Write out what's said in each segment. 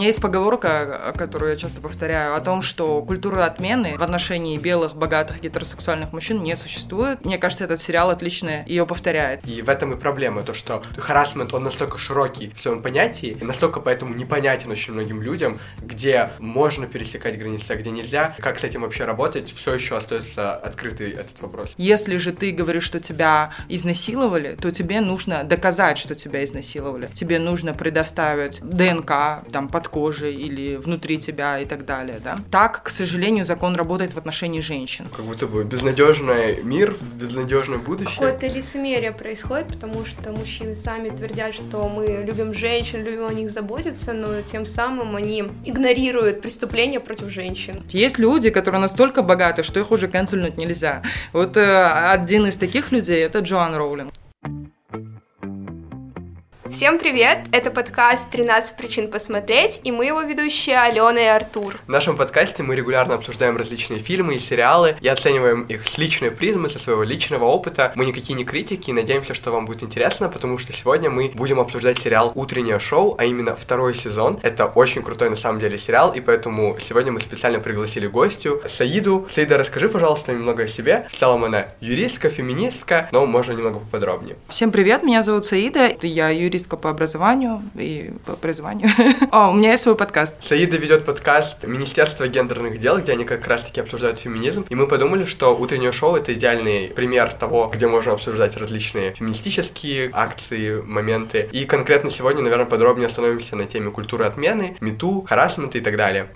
меня есть поговорка, которую я часто повторяю, о том, что культура отмены в отношении белых, богатых, гетеросексуальных мужчин не существует. Мне кажется, этот сериал отлично ее повторяет. И в этом и проблема, то, что харасмент, он настолько широкий в своем понятии, и настолько поэтому непонятен очень многим людям, где можно пересекать границы, а где нельзя, как с этим вообще работать, все еще остается открытый этот вопрос. Если же ты говоришь, что тебя изнасиловали, то тебе нужно доказать, что тебя изнасиловали. Тебе нужно предоставить ДНК там под кожей или внутри тебя и так далее, да. Так, к сожалению, закон работает в отношении женщин. Как будто бы безнадежный мир, безнадежное будущее. Какое-то лицемерие происходит, потому что мужчины сами твердят, что мы любим женщин, любим о них заботиться, но тем самым они игнорируют преступления против женщин. Есть люди, которые настолько богаты, что их уже канцельнуть нельзя. Вот э, один из таких людей это Джоан Роулинг. Всем привет! Это подкаст «13 причин посмотреть» и мы его ведущие Алена и Артур. В нашем подкасте мы регулярно обсуждаем различные фильмы и сериалы и оцениваем их с личной призмы, со своего личного опыта. Мы никакие не критики и надеемся, что вам будет интересно, потому что сегодня мы будем обсуждать сериал «Утреннее шоу», а именно второй сезон. Это очень крутой на самом деле сериал, и поэтому сегодня мы специально пригласили гостю Саиду. Саида, расскажи, пожалуйста, немного о себе. В целом она юристка, феминистка, но можно немного поподробнее. Всем привет, меня зовут Саида, я юрист юристка по образованию и по образованию. О, у меня есть свой подкаст. Саида ведет подкаст Министерства гендерных дел, где они как раз-таки обсуждают феминизм. И мы подумали, что утреннее шоу — это идеальный пример того, где можно обсуждать различные феминистические акции, моменты. И конкретно сегодня, наверное, подробнее остановимся на теме культуры отмены, мету, харасмента и так далее.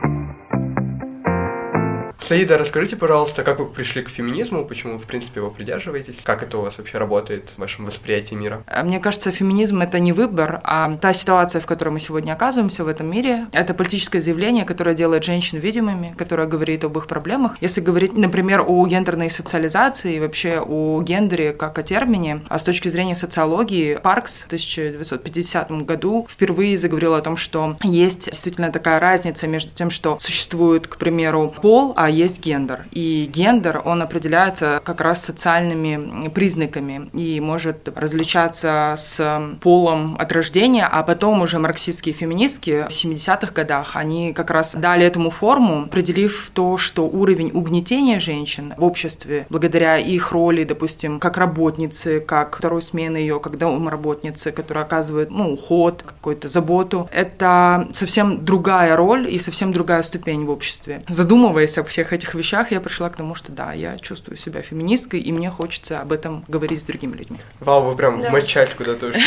Саида, расскажите, пожалуйста, как вы пришли к феминизму, почему, в принципе, его придерживаетесь, как это у вас вообще работает в вашем восприятии мира? А, мне кажется, феминизм — это не выбор, а та ситуация, в которой мы сегодня оказываемся в этом мире. Это политическое заявление, которое делает женщин видимыми, которое говорит об их проблемах. Если говорить, например, о гендерной социализации и вообще о гендере как о термине, а с точки зрения социологии, Паркс в 1950 году впервые заговорил о том, что есть действительно такая разница между тем, что существует, к примеру, пол, а есть гендер. И гендер, он определяется как раз социальными признаками и может различаться с полом от рождения, а потом уже марксистские феминистки в 70-х годах, они как раз дали этому форму, определив то, что уровень угнетения женщин в обществе, благодаря их роли, допустим, как работницы, как второй смены ее, как домработницы, которая оказывает ну, уход, какую-то заботу, это совсем другая роль и совсем другая ступень в обществе. Задумываясь об всех всех этих вещах я пришла к тому, что да, я чувствую себя феминисткой, и мне хочется об этом говорить с другими людьми. Вау, вы прям да. в матчасть куда-то ушли.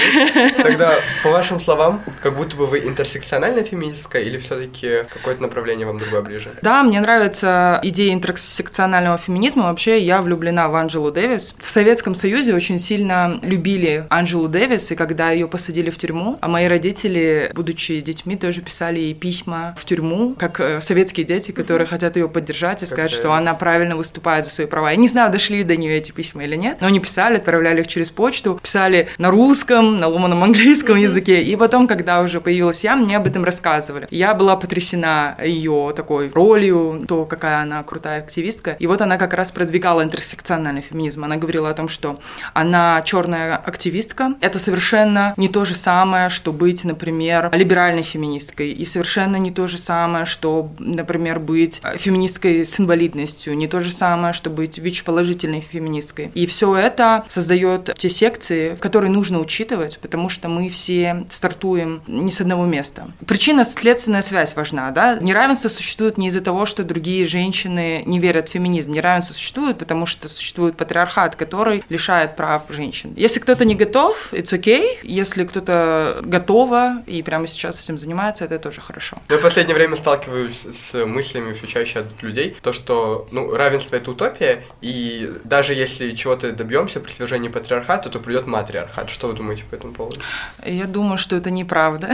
Тогда, по вашим словам, как будто бы вы интерсекциональная феминистка или все-таки какое-то направление вам другое ближе? Да, мне нравится идея интерсекционального феминизма. Вообще, я влюблена в Анджелу Дэвис. В Советском Союзе очень сильно любили Анджелу Дэвис, и когда ее посадили в тюрьму, а мои родители, будучи детьми, тоже писали ей письма в тюрьму, как э, советские дети, которые хотят ее поддержать поддержать и сказать, что она правильно выступает за свои права. Я не знаю, дошли до нее эти письма или нет, но они писали, отправляли их через почту, писали на русском, на ломаном английском языке. И потом, когда уже появилась я, мне об этом рассказывали. Я была потрясена ее такой ролью, то, какая она крутая активистка. И вот она как раз продвигала интерсекциональный феминизм. Она говорила о том, что она черная активистка. Это совершенно не то же самое, что быть, например, либеральной феминисткой. И совершенно не то же самое, что, например, быть феминисткой с инвалидностью, не то же самое, что быть ВИЧ-положительной феминисткой. И все это создает те секции, которые нужно учитывать, потому что мы все стартуем не с одного места. Причинно-следственная связь важна, да? Неравенство существует не из-за того, что другие женщины не верят в феминизм. Неравенство существует, потому что существует патриархат, который лишает прав женщин. Если кто-то не готов, it's okay. Если кто-то готова и прямо сейчас этим занимается, это тоже хорошо. Я в последнее время сталкиваюсь с мыслями все чаще от людей, людей, то, что ну, равенство это утопия, и даже если чего-то добьемся при свержении патриархата, то придет матриархат. Что вы думаете по этому поводу? Я думаю, что это неправда.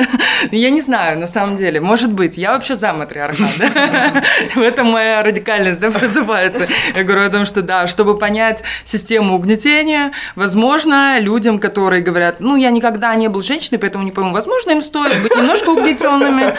Я не знаю, на самом деле. Может быть, я вообще за матриархат. В этом моя радикальность просыпается. Я говорю о том, что да, чтобы понять систему угнетения, возможно, людям, которые говорят, ну, я никогда не был женщиной, поэтому не пойму, возможно, им стоит быть немножко угнетенными,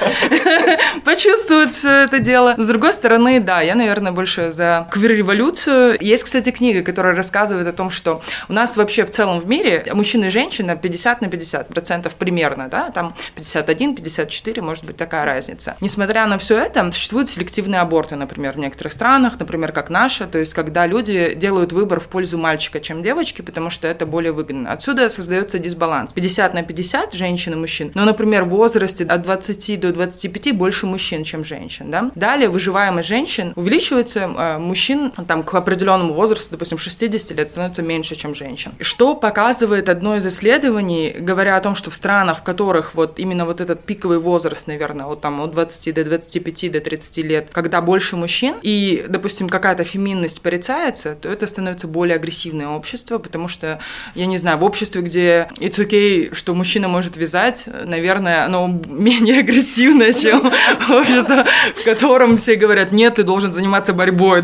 почувствовать это дело. С другой стороны, да, я, наверное, больше за квир-революцию. Есть, кстати, книга, которая рассказывает о том, что у нас вообще в целом в мире мужчины и женщины 50 на 50 процентов примерно, да, там 51, 54, может быть, такая разница. Несмотря на все это, существуют селективные аборты, например, в некоторых странах, например, как наша, то есть когда люди делают выбор в пользу мальчика, чем девочки, потому что это более выгодно. Отсюда создается дисбаланс. 50 на 50 женщин и мужчин. Но, например, в возрасте от 20 до 25 больше мужчин, чем женщин. Да? Далее выживаемость женщин увеличивается, а мужчин там, к определенному возрасту, допустим, 60 лет, становится меньше, чем женщин. Что показывает одно из исследований, говоря о том, что в странах, в которых вот именно вот этот пиковый возраст, наверное, вот там от 20 до 25 до 30 лет, когда больше мужчин, и, допустим, какая-то феминность порицается, то это становится более агрессивное общество, потому что, я не знаю, в обществе, где it's okay, что мужчина может вязать, наверное, оно менее агрессивное, чем общество, в котором все говорят, нет, ты должен заниматься борьбой.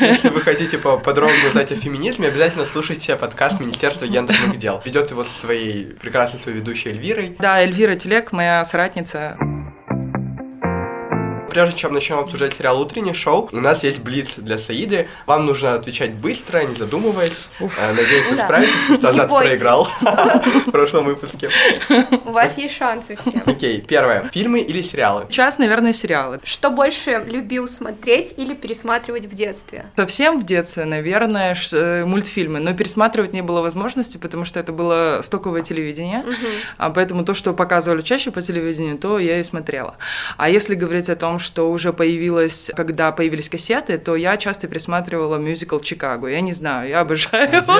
Если вы хотите подробно узнать о феминизме, обязательно слушайте подкаст Министерства гендерных дел. Ведет его со своей прекрасной своей ведущей Эльвирой. Да, Эльвира Телек, моя соратница прежде чем начнем обсуждать сериал «Утреннее шоу», у нас есть блиц для Саиды. Вам нужно отвечать быстро, не задумываясь. Э, надеюсь, вы справитесь, потому что Азат проиграл в прошлом выпуске. У вас есть шансы все. Окей, первое. Фильмы или сериалы? Сейчас, наверное, сериалы. Что больше любил смотреть или пересматривать в детстве? Совсем в детстве, наверное, э, мультфильмы. Но пересматривать не было возможности, потому что это было стоковое телевидение. А поэтому то, что показывали чаще по телевидению, то я и смотрела. А если говорить о том, что уже появилось, когда появились кассеты, то я часто присматривала мюзикл «Чикаго». Я не знаю, я обожаю его.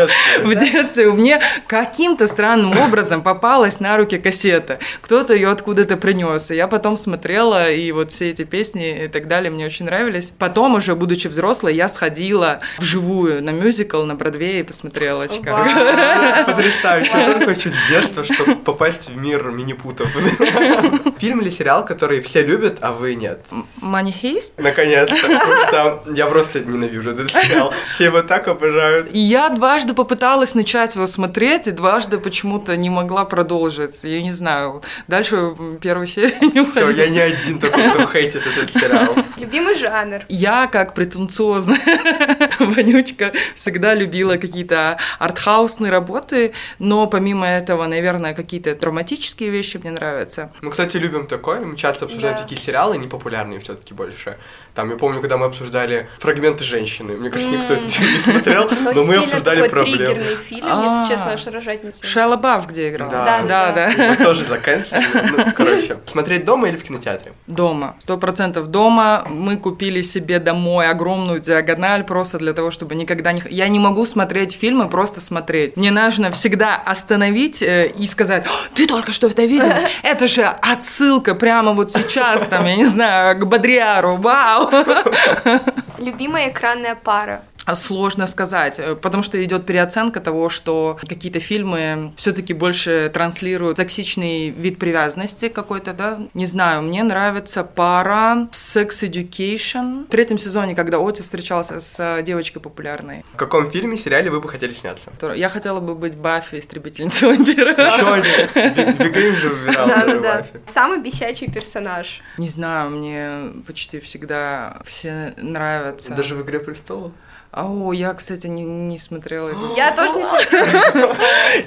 В детстве у меня каким-то странным образом попалась на руки кассета. Кто-то ее откуда-то принес. И я потом смотрела, и вот все эти песни и так далее мне очень нравились. Потом уже, будучи взрослой, я сходила вживую на мюзикл на Бродвее и посмотрела «Чикаго». Потрясающе. Я только чуть с детства, чтобы попасть в мир мини-путов. Фильм или сериал, который все любят, а вы нет? Heist? Наконец-то, потому что я просто ненавижу этот сериал. Все его так обожают. Я дважды попыталась начать его смотреть, и дважды почему-то не могла продолжить. Я не знаю, дальше первой серии не Все, я не один только, кто хейтит этот сериал. Любимый жанр? Я, как претенциозная вонючка, всегда любила какие-то артхаусные работы, но помимо этого, наверное, какие-то драматические вещи мне нравятся. Мы, кстати, любим такое, мы часто обсуждаем да. такие сериалы непопулярные популярнее все-таки больше. Там, я помню, когда мы обсуждали фрагменты женщины. Мне кажется, никто это не смотрел, но мы обсуждали проблемы. триггерный фильм, если честно, аж рожать не Шайла Бафф где играл. Да, да, да. Тоже заканчивали. Ну, короче, смотреть дома или в кинотеатре? Дома. Сто процентов дома. Мы купили себе домой огромную диагональ просто для того, чтобы никогда не... Я не могу смотреть фильмы, просто смотреть. Мне нужно всегда остановить э, и сказать, ты только что это видел? Это же отсылка прямо вот сейчас, там, я не знаю, к Бодриару, вау! Любимая экранная пара. Сложно сказать, э, потому что идет переоценка того, что какие-то фильмы все-таки больше транслируют токсичный вид привязанности какой-то, да. Не знаю, мне нравится пара Sex Education. В третьем сезоне, когда Оти встречался с э, девочкой популярной. В каком фильме, сериале вы бы хотели сняться? Я хотела бы быть Баффи, истребительницей вампира. Еще один. Бегаим же выбирал Баффи. Самый бесячий персонаж. Не знаю, мне почти всегда все нравятся. Даже в «Игре престолов»? О, я, кстати, не, не смотрела его. Я тоже не смотрела.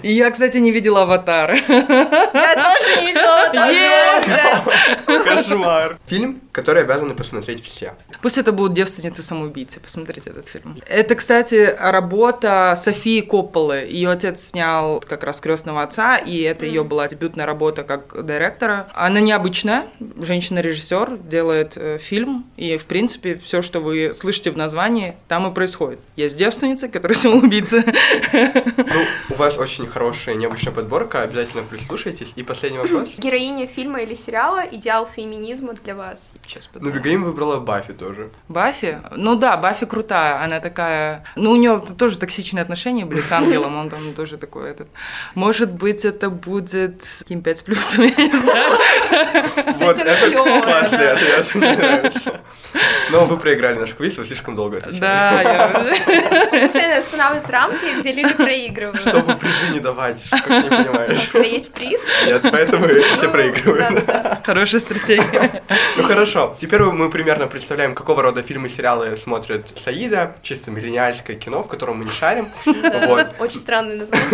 И я, кстати, не видела «Аватар». Я тоже не видела «Аватар». Кошмар. Фильм, который обязаны посмотреть все. Пусть это будут «Девственницы-самоубийцы». Посмотрите этот фильм. Это, кстати, работа Софии Копполы. Ее отец снял как раз «Крестного отца», и это ее была дебютная работа как директора. Она необычная. Женщина-режиссер делает э, фильм, и, в принципе, все, что вы слышите в названии, там и происходит происходит. Есть девственница, которая самоубийца. Ну, у вас очень хорошая, необычная подборка, обязательно прислушайтесь. И последний вопрос. Героиня фильма или сериала – идеал феминизма для вас? Сейчас Ну, Бегаим выбрала Баффи тоже. Баффи? Ну да, Баффи крутая, она такая... Ну, у нее тоже токсичные отношения были с ангелом, он там тоже такой этот... Может быть, это будет Ким 5 с плюсом, я не знаю. Вот, это классный ответ, мне нравится. Но вы проиграли наш квиз, вы слишком долго отвечали. Да, я... Постоянно устанавливают рамки, где люди проигрывают. Чтобы призы не давать, как не понимаешь. У тебя есть приз? Нет, поэтому все Ну, проигрывают. Хорошая стратегия. Ну хорошо, теперь мы примерно представляем, какого рода фильмы и сериалы смотрит Саида, чисто миллениальское кино, в котором мы не шарим. Очень странное название.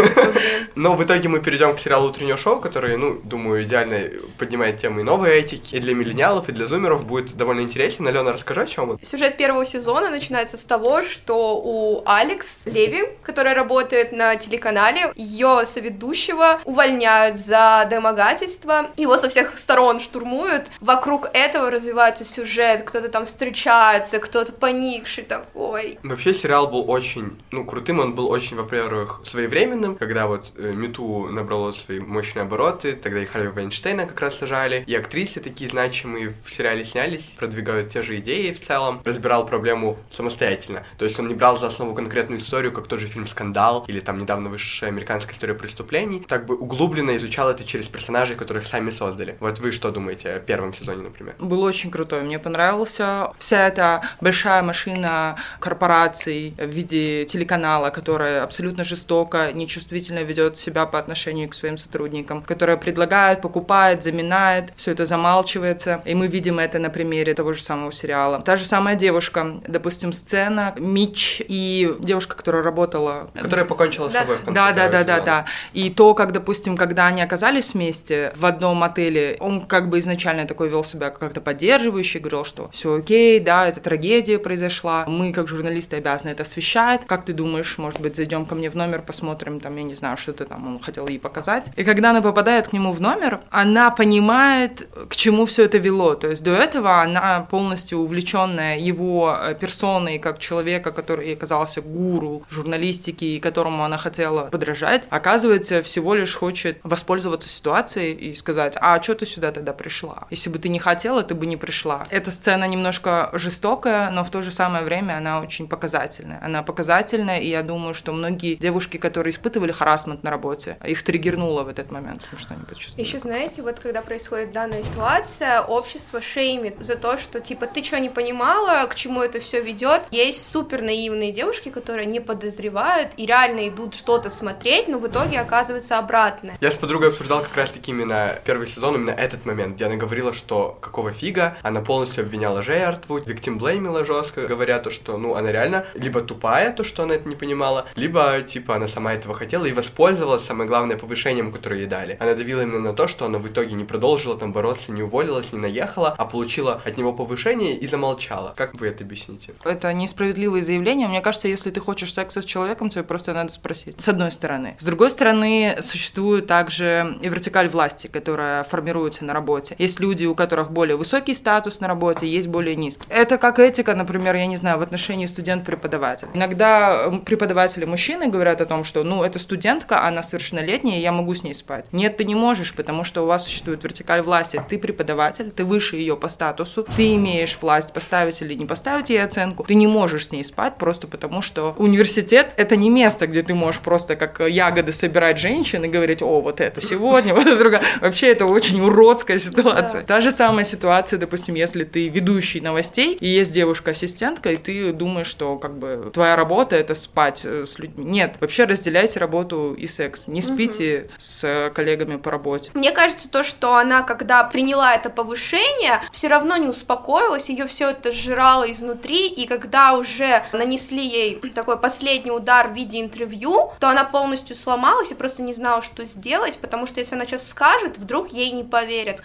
Но в итоге мы перейдем к сериалу «Утреннее шоу», который, ну, думаю, идеально поднимает темы и новой этики, и для миллениалов, и для зумеров будет довольно интересен. Алена, расскажи, о чем он? Сюжет первого сезона начинается с того, что у Алекс Леви, которая работает на телеканале, ее соведущего увольняют за домогательство. Его со всех сторон штурмуют. Вокруг этого развивается сюжет. Кто-то там встречается, кто-то поникший такой. Вообще сериал был очень, ну, крутым, он был очень, во-первых, своевременным, когда вот э, Мету набрало свои мощные обороты, тогда и Харви Вайнштейна как раз сажали, и актрисы такие значимые в сериале снялись, продвигают те же идеи в целом, разбирал проблему самостоятельно, то есть он не брал за основу конкретную историю, как тот же фильм «Скандал» или там недавно вышедшая «Американская история преступлений», так бы углубленно изучал это через персонажей, которых сами создали. Вот вы что думаете о первом сезоне, например? Был очень крутой, мне понравился. Вся эта большая машина корпораций в виде телеканала, которая абсолютно жестоко, нечувствительно ведет себя по отношению к своим сотрудникам, которая предлагает, покупает, заминает, все это замалчивается. И мы видим это на примере того же самого сериала. Та же самая девушка, допустим, сцена, Мич и девушка, которая работала Которая покончила с Да. собой в конце да, да, да, да, да. И то, как, допустим, когда они оказались вместе в одном отеле, он как бы изначально такой вел себя как-то поддерживающий, говорил, что все окей, да, это трагедия произошла, мы как журналисты обязаны это освещать. Как ты думаешь, может быть, зайдем ко мне в номер, посмотрим, там, я не знаю, что-то там он хотел ей показать. И когда она попадает к нему в номер, она понимает, к чему все это вело. То есть до этого она полностью увлеченная его э, персоной, как человека, который ей казался гуру журналистики, и которому она хотела подражать, оказывается, всего лишь хочет воспользоваться ситуацией и сказать, а что ты сюда тогда пришла? Если бы ты не хотела, ты бы не пришла. Эта сцена немножко жестокая, но в то же самое время она очень показательная. Она показательная, и я думаю, что многие девушки, которые испытывали харасмент на работе, их триггернуло в этот момент, потому что они почувствовали. Еще знаете, вот когда происходит данная ситуация, общество шеймит за то, что типа ты что не понимала, к чему это все ведет. Есть супер наивные девушки, которые не подозревают и реально идут что-то смотреть, но в итоге оказывается обратное. Я с подругой обсуждал как раз-таки именно первый сезон, именно этот момент, где она говорила, что какого фига, она полностью обвиняла жертву, виктимблеймила жестко, говоря то, что, ну, она реально либо тупая, то, что она это не понимала, либо, типа, она сама этого хотела и воспользовалась, самое главное, повышением, которое ей дали. Она давила именно на то, что она в итоге не продолжила там бороться, не уволилась, не наехала, а получила от него повышение и замолчала. Как вы это объясните? Это несправедливые заявления. Мне кажется, если ты хочешь секса с человеком, тебе просто надо спросить. С одной стороны. С другой стороны, существует также и вертикаль власти, которая формируется на работе. Есть люди, у которых более высокий статус на работе, есть более низкий. Это как этика, например, я не знаю, в отношении студент-преподаватель. Иногда преподаватели мужчины говорят о том, что, ну, это студентка, она совершеннолетняя, я могу с ней спать. Нет, ты не можешь, потому что у вас существует вертикаль власти. Ты преподаватель, ты выше ее по статусу, ты имеешь власть поставить или не поставить ей оценку. Ты не можешь с ней спать просто потому, что университет — это не место, где ты можешь просто как ягоды собирать женщин и говорить, о, вот это сегодня, вот это другое. Вообще это очень уродская ситуация. Та же самая ситуация, допустим, если ты ведущий новостей, и есть девушка-ассистентка, и ты думаешь, что как бы твоя работа — это спать э, с людьми. Нет, вообще разделяйте работу и секс. Не спите с э, коллегами по работе. Мне кажется, то, что она, когда приняла это повышение, все равно не успокоилась, ее все это сжирало изнутри, и когда уже нанесли ей такой последний удар в виде интервью, то она полностью сломалась и просто не знала, что сделать, потому что если она сейчас скажет, вдруг ей не поверят.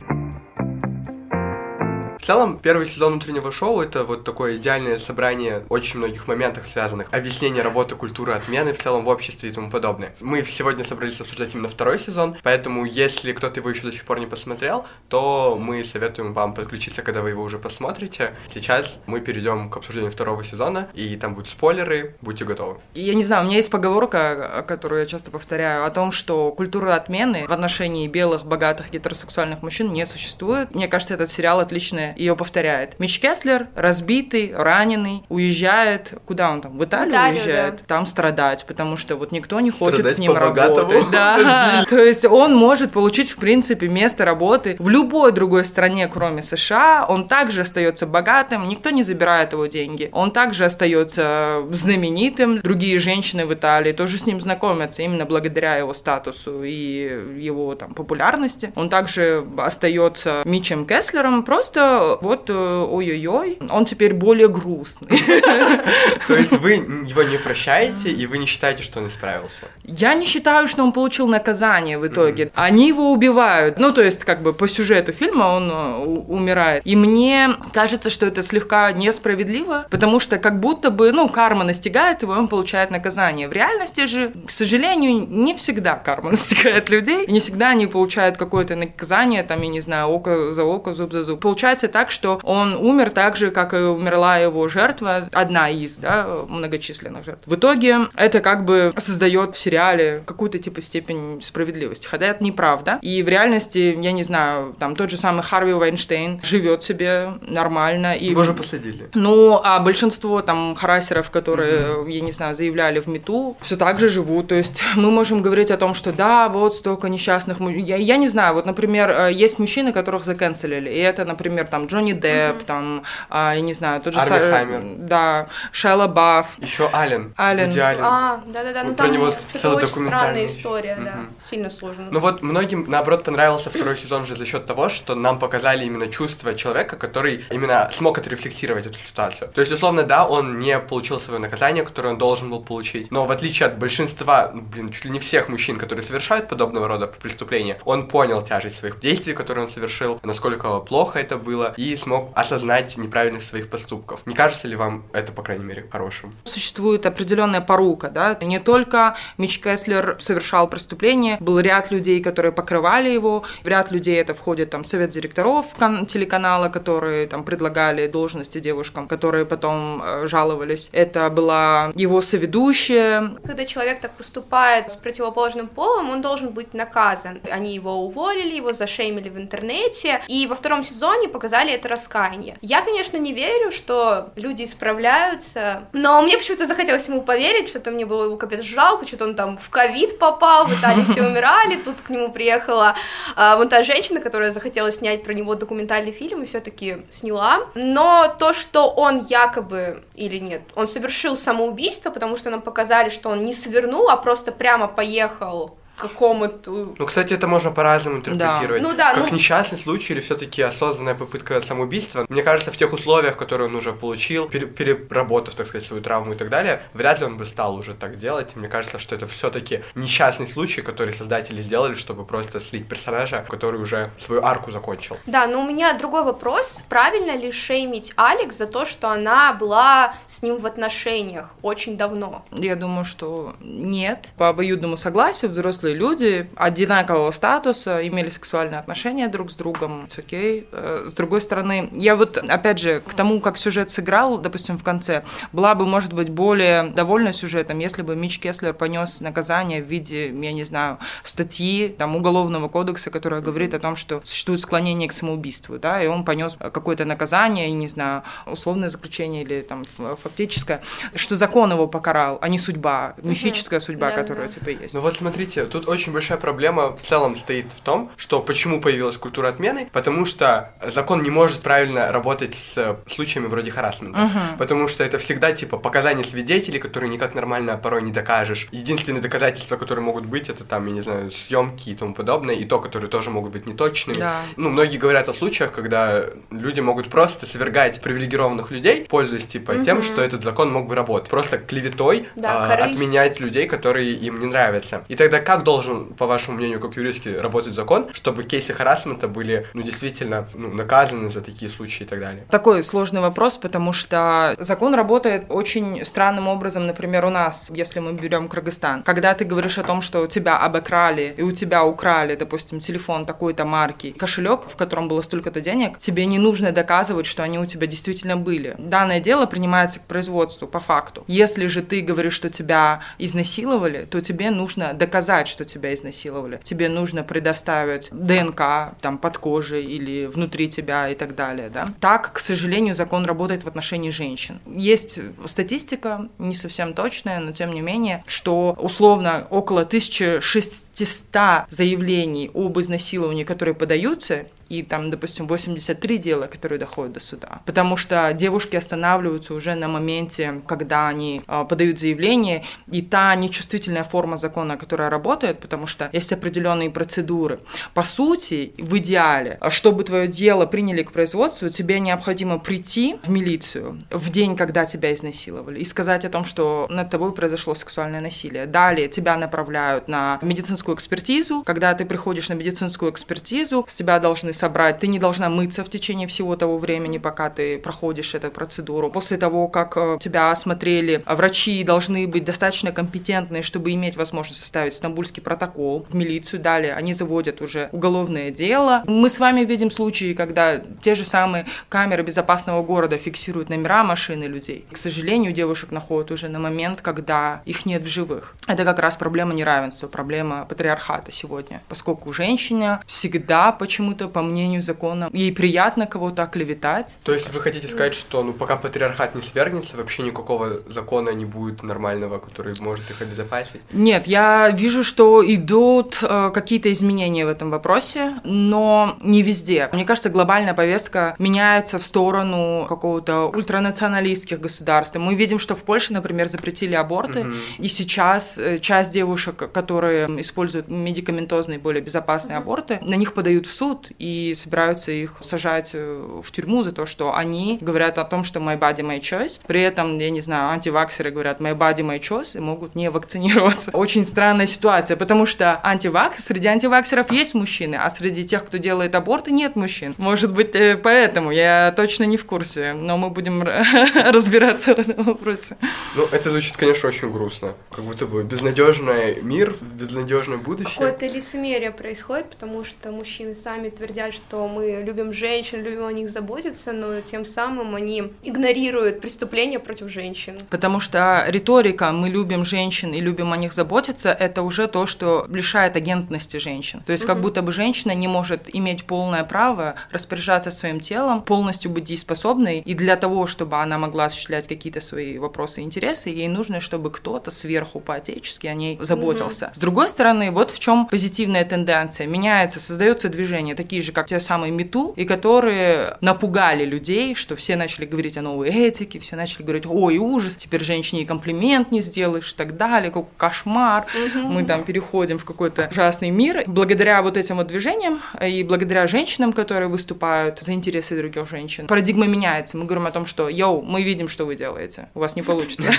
Целом, первый сезон утреннего шоу это вот такое идеальное собрание очень многих моментов связанных. Объяснение работы, культуры, отмены в целом в обществе и тому подобное. Мы сегодня собрались обсуждать именно второй сезон, поэтому если кто-то его еще до сих пор не посмотрел, то мы советуем вам подключиться, когда вы его уже посмотрите. Сейчас мы перейдем к обсуждению второго сезона, и там будут спойлеры, будьте готовы. Я не знаю, у меня есть поговорка, которую я часто повторяю, о том, что культура отмены в отношении белых, богатых, гетеросексуальных мужчин не существует. Мне кажется, этот сериал отличная ее повторяет. Мич Кеслер разбитый, раненый, уезжает, куда он там, в Италию, В Италию, уезжает, да. там страдать, потому что вот никто не хочет Страдать с ним работать. Да. То есть он может получить, в принципе, место работы в любой другой стране, кроме США. Он также остается богатым, никто не забирает его деньги. Он также остается знаменитым. Другие женщины в Италии тоже с ним знакомятся именно благодаря его статусу и его там популярности. Он также остается Мичем Кеслером, просто вот э, ой-ой-ой, он теперь более грустный. То есть вы его не прощаете, и вы не считаете, что он исправился? Я не считаю, что он получил наказание в итоге. Они его убивают. Ну, то есть, как бы по сюжету фильма он э, умирает. И мне кажется, что это слегка несправедливо, потому что как будто бы, ну, карма настигает его, и он получает наказание. В реальности же, к сожалению, не всегда карма настигает людей, и не всегда они получают какое-то наказание, там, я не знаю, око за око, зуб за зуб. Получается так, что он умер так же, как и умерла его жертва, одна из, да, многочисленных жертв. В итоге это как бы создает в сериале какую-то типа степень справедливости, хотя это неправда. И в реальности, я не знаю, там тот же самый Харви Вайнштейн живет себе нормально. И... Его же посадили. Ну, а большинство там харассеров, которые, я не знаю, заявляли в МИТУ, все так же живут. То есть мы можем говорить о том, что да, вот столько несчастных мужчин. Я, я не знаю, вот, например, э, есть мужчины, которых заканцелили, и это, например, там Джонни Депп, там, а, я не знаю, тот же Арми Са-. Да, Шайла Бафф. Еще Ален. Ален. Вуди. А, да-да-да, ну Вот про там него это целый очень документальный странная история, да. Мгм. Сильно сложно. Ну вот многим, наоборот, понравился второй сезон же за счет того, что нам показали именно чувство человека, который именно смог отрефлексировать эту ситуацию. То есть, условно, да, он не получил свое наказание, которое он должен был получить, но в отличие от большинства, ну, блин, чуть ли не всех мужчин, которые совершают подобного рода преступления, он понял тяжесть своих действий, которые он совершил, насколько плохо это было, и смог осознать неправильность своих поступков. Не кажется ли вам это, по крайней мере, хорошим? Существует определенная порука, да, не только Мич Кеслер совершал преступление, был ряд людей, которые покрывали его, в ряд людей это входит там совет директоров кан- телеканала, которые там предлагали должности девушкам, которые потом э, жаловались. Это была его соведущая, Когда человек так поступает с противоположным полом, он должен быть наказан. Они его уволили, его зашеймили в интернете, и во втором сезоне показали это раскаяние. Я, конечно, не верю, что люди исправляются, но мне почему-то захотелось ему поверить, что-то мне было его капец жалко, что-то он там в ковид попал, в Италии все умирали, тут к нему приехала а, вон та женщина, которая захотела снять про него документальный фильм и все-таки сняла. Но то, что он якобы или нет, он совершил самоубийство, потому что нам показали, что он не свернул, а просто прямо поехал какому-то... Ну, кстати, это можно по-разному интерпретировать. Ну да, как ну- несчастный случай или все-таки осознанная попытка самоубийства. Мне кажется, в тех условиях, которые он уже получил, пере- переработав, так сказать, свою травму и так далее, вряд ли он бы стал уже так делать. И мне кажется, что это все-таки несчастный случай, который создатели сделали, чтобы просто слить персонажа, который уже свою арку закончил. Да, но у меня другой вопрос. Правильно ли шеймить Алекс за то, что она была с ним в отношениях очень давно? Я думаю, что нет. По обоюдному согласию взрослые люди одинакового статуса имели сексуальные отношения друг с другом. It's окей. Э, С другой стороны, я вот, опять же, к тому, как сюжет сыграл, допустим, в конце, была бы, может быть, более довольна сюжетом, если бы Мич Кеслер понес наказание в виде, я не знаю, статьи там, Уголовного кодекса, которая говорит о том, что существует склонение к самоубийству, да, и он понес какое-то наказание, не знаю, условное заключение или там фактическое, что закон его покарал, а не судьба, мифическая судьба, которая типа есть. Ну вот смотрите, тут очень большая проблема в целом стоит в том, что почему появилась культура отмены, потому что закон не может правильно работать с случаями вроде харасмента, Мгм. потому что это всегда типа показания свидетелей, которые никак нормально порой не докажешь. Единственные доказательства, которые могут быть, это там, я не знаю, съемки и тому подобное, и то, которые тоже могут быть неточными. Да. Ну, многие говорят о случаях, когда люди могут просто свергать привилегированных людей, пользуясь типа тем, Мгм. что этот закон мог бы работать. Просто клеветой Да, а, отменять людей, которые им не нравятся. И тогда как должен, по вашему мнению, как юристки, работать закон, чтобы кейсы харасмента были, ну, действительно, ну, наказаны за такие случаи и так далее? Такой сложный вопрос, потому что закон работает очень странным образом, например, у нас, если мы берем Кыргызстан. Когда ты говоришь о том, что тебя обокрали и у тебя украли, допустим, телефон такой-то марки, кошелек, в котором было столько-то денег, тебе не нужно доказывать, что они у тебя действительно были. Данное дело принимается к производству по факту. Если же ты говоришь, что тебя изнасиловали, то тебе нужно доказать, что тебя изнасиловали. Тебе нужно предоставить ДНК там под кожей или внутри тебя и так далее, да. Так, к сожалению, закон работает в отношении женщин. Есть статистика, не совсем точная, но тем не менее, что условно около 1600 заявлений об изнасиловании, которые подаются, и там, допустим, 83 дела, которые доходят до суда. Потому что девушки останавливаются уже на моменте, когда они э, подают заявление, и та нечувствительная форма закона, которая работает, потому что есть определенные процедуры. По сути, в идеале, чтобы твое дело приняли к производству, тебе необходимо прийти в милицию в день, когда тебя изнасиловали, и сказать о том, что над тобой произошло сексуальное насилие. Далее тебя направляют на медицинскую экспертизу. Когда ты приходишь на медицинскую экспертизу, с тебя должны собрать. Ты не должна мыться в течение всего того времени, пока ты проходишь эту процедуру. После того, как э, тебя осмотрели, врачи должны быть достаточно компетентные, чтобы иметь возможность составить стамбульский протокол в милицию. Далее они заводят уже уголовное дело. Мы с вами видим случаи, когда те же самые камеры безопасного города фиксируют номера машины людей. К сожалению, девушек находят уже на момент, когда их нет в живых. Это как раз проблема неравенства, проблема патриархата сегодня. Поскольку женщина всегда почему-то, по мнению закона, ей приятно кого-то оклеветать. То есть вы хотите сказать, что ну пока патриархат не свергнется, вообще никакого закона не будет нормального, который может их обезопасить? Нет, я вижу, что идут э, какие-то изменения в этом вопросе, но не везде. Мне кажется, глобальная повестка меняется в сторону какого-то ультранационалистских государств. Мы видим, что в Польше, например, запретили аборты, mm-hmm. и сейчас э, часть девушек, которые используют медикаментозные более безопасные mm-hmm. аборты, на них подают в суд, и и собираются их сажать э, в тюрьму за то, что они говорят о том, что my body, my choice. При этом, я не знаю, антиваксеры говорят my body, my choice и могут не вакцинироваться. Очень странная ситуация, потому что антивакс, среди антиваксеров есть мужчины, а среди тех, кто делает аборты, нет мужчин. Может быть, э, поэтому я точно не в курсе, но мы будем разбираться в этом вопросе. Ну, это звучит, конечно, очень грустно. Как будто бы безнадежный мир, безнадежное будущее. Какое-то лицемерие происходит, потому что мужчины сами твердят, говорят, что мы любим женщин, любим о них заботиться, но тем самым они игнорируют преступления против женщин. Потому что риторика «мы любим женщин и любим о них заботиться» — это уже то, что лишает агентности женщин. То есть угу. как будто бы женщина не может иметь полное право распоряжаться своим телом, полностью быть дееспособной, и для того, чтобы она могла осуществлять какие-то свои вопросы и интересы, ей нужно, чтобы кто-то сверху по-отечески о ней заботился. Угу. С другой стороны, вот в чем позитивная тенденция. Меняется, создается движение, такие же, как те самые МИТУ, и которые напугали людей, что все начали говорить о новой этике, все начали говорить, ой, ужас, теперь женщине и комплимент не сделаешь и так далее, какой кошмар, угу. мы там переходим в какой-то ужасный мир. Благодаря вот этим вот движениям и благодаря женщинам, которые выступают за интересы других женщин, парадигма меняется. Мы говорим о том, что, йоу, мы видим, что вы делаете, у вас не получится.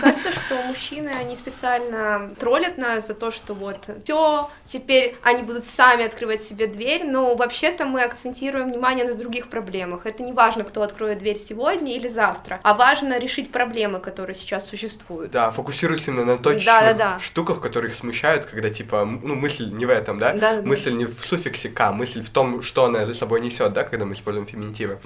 Кажется, что мужчины, они специально троллят нас за то, что вот все, теперь они будут сами открывать себе дверь, дверь, но вообще-то мы акцентируем внимание на других проблемах. Это не важно, кто откроет дверь сегодня или завтра, а важно решить проблемы, которые сейчас существуют. Да, фокусируйся именно на точных да, да, да. штуках, которые их смущают, когда типа, ну, мысль не в этом, да? да мысль да. не в суффиксе «к», мысль в том, что она за собой несет, да, когда мы используем феминитивы.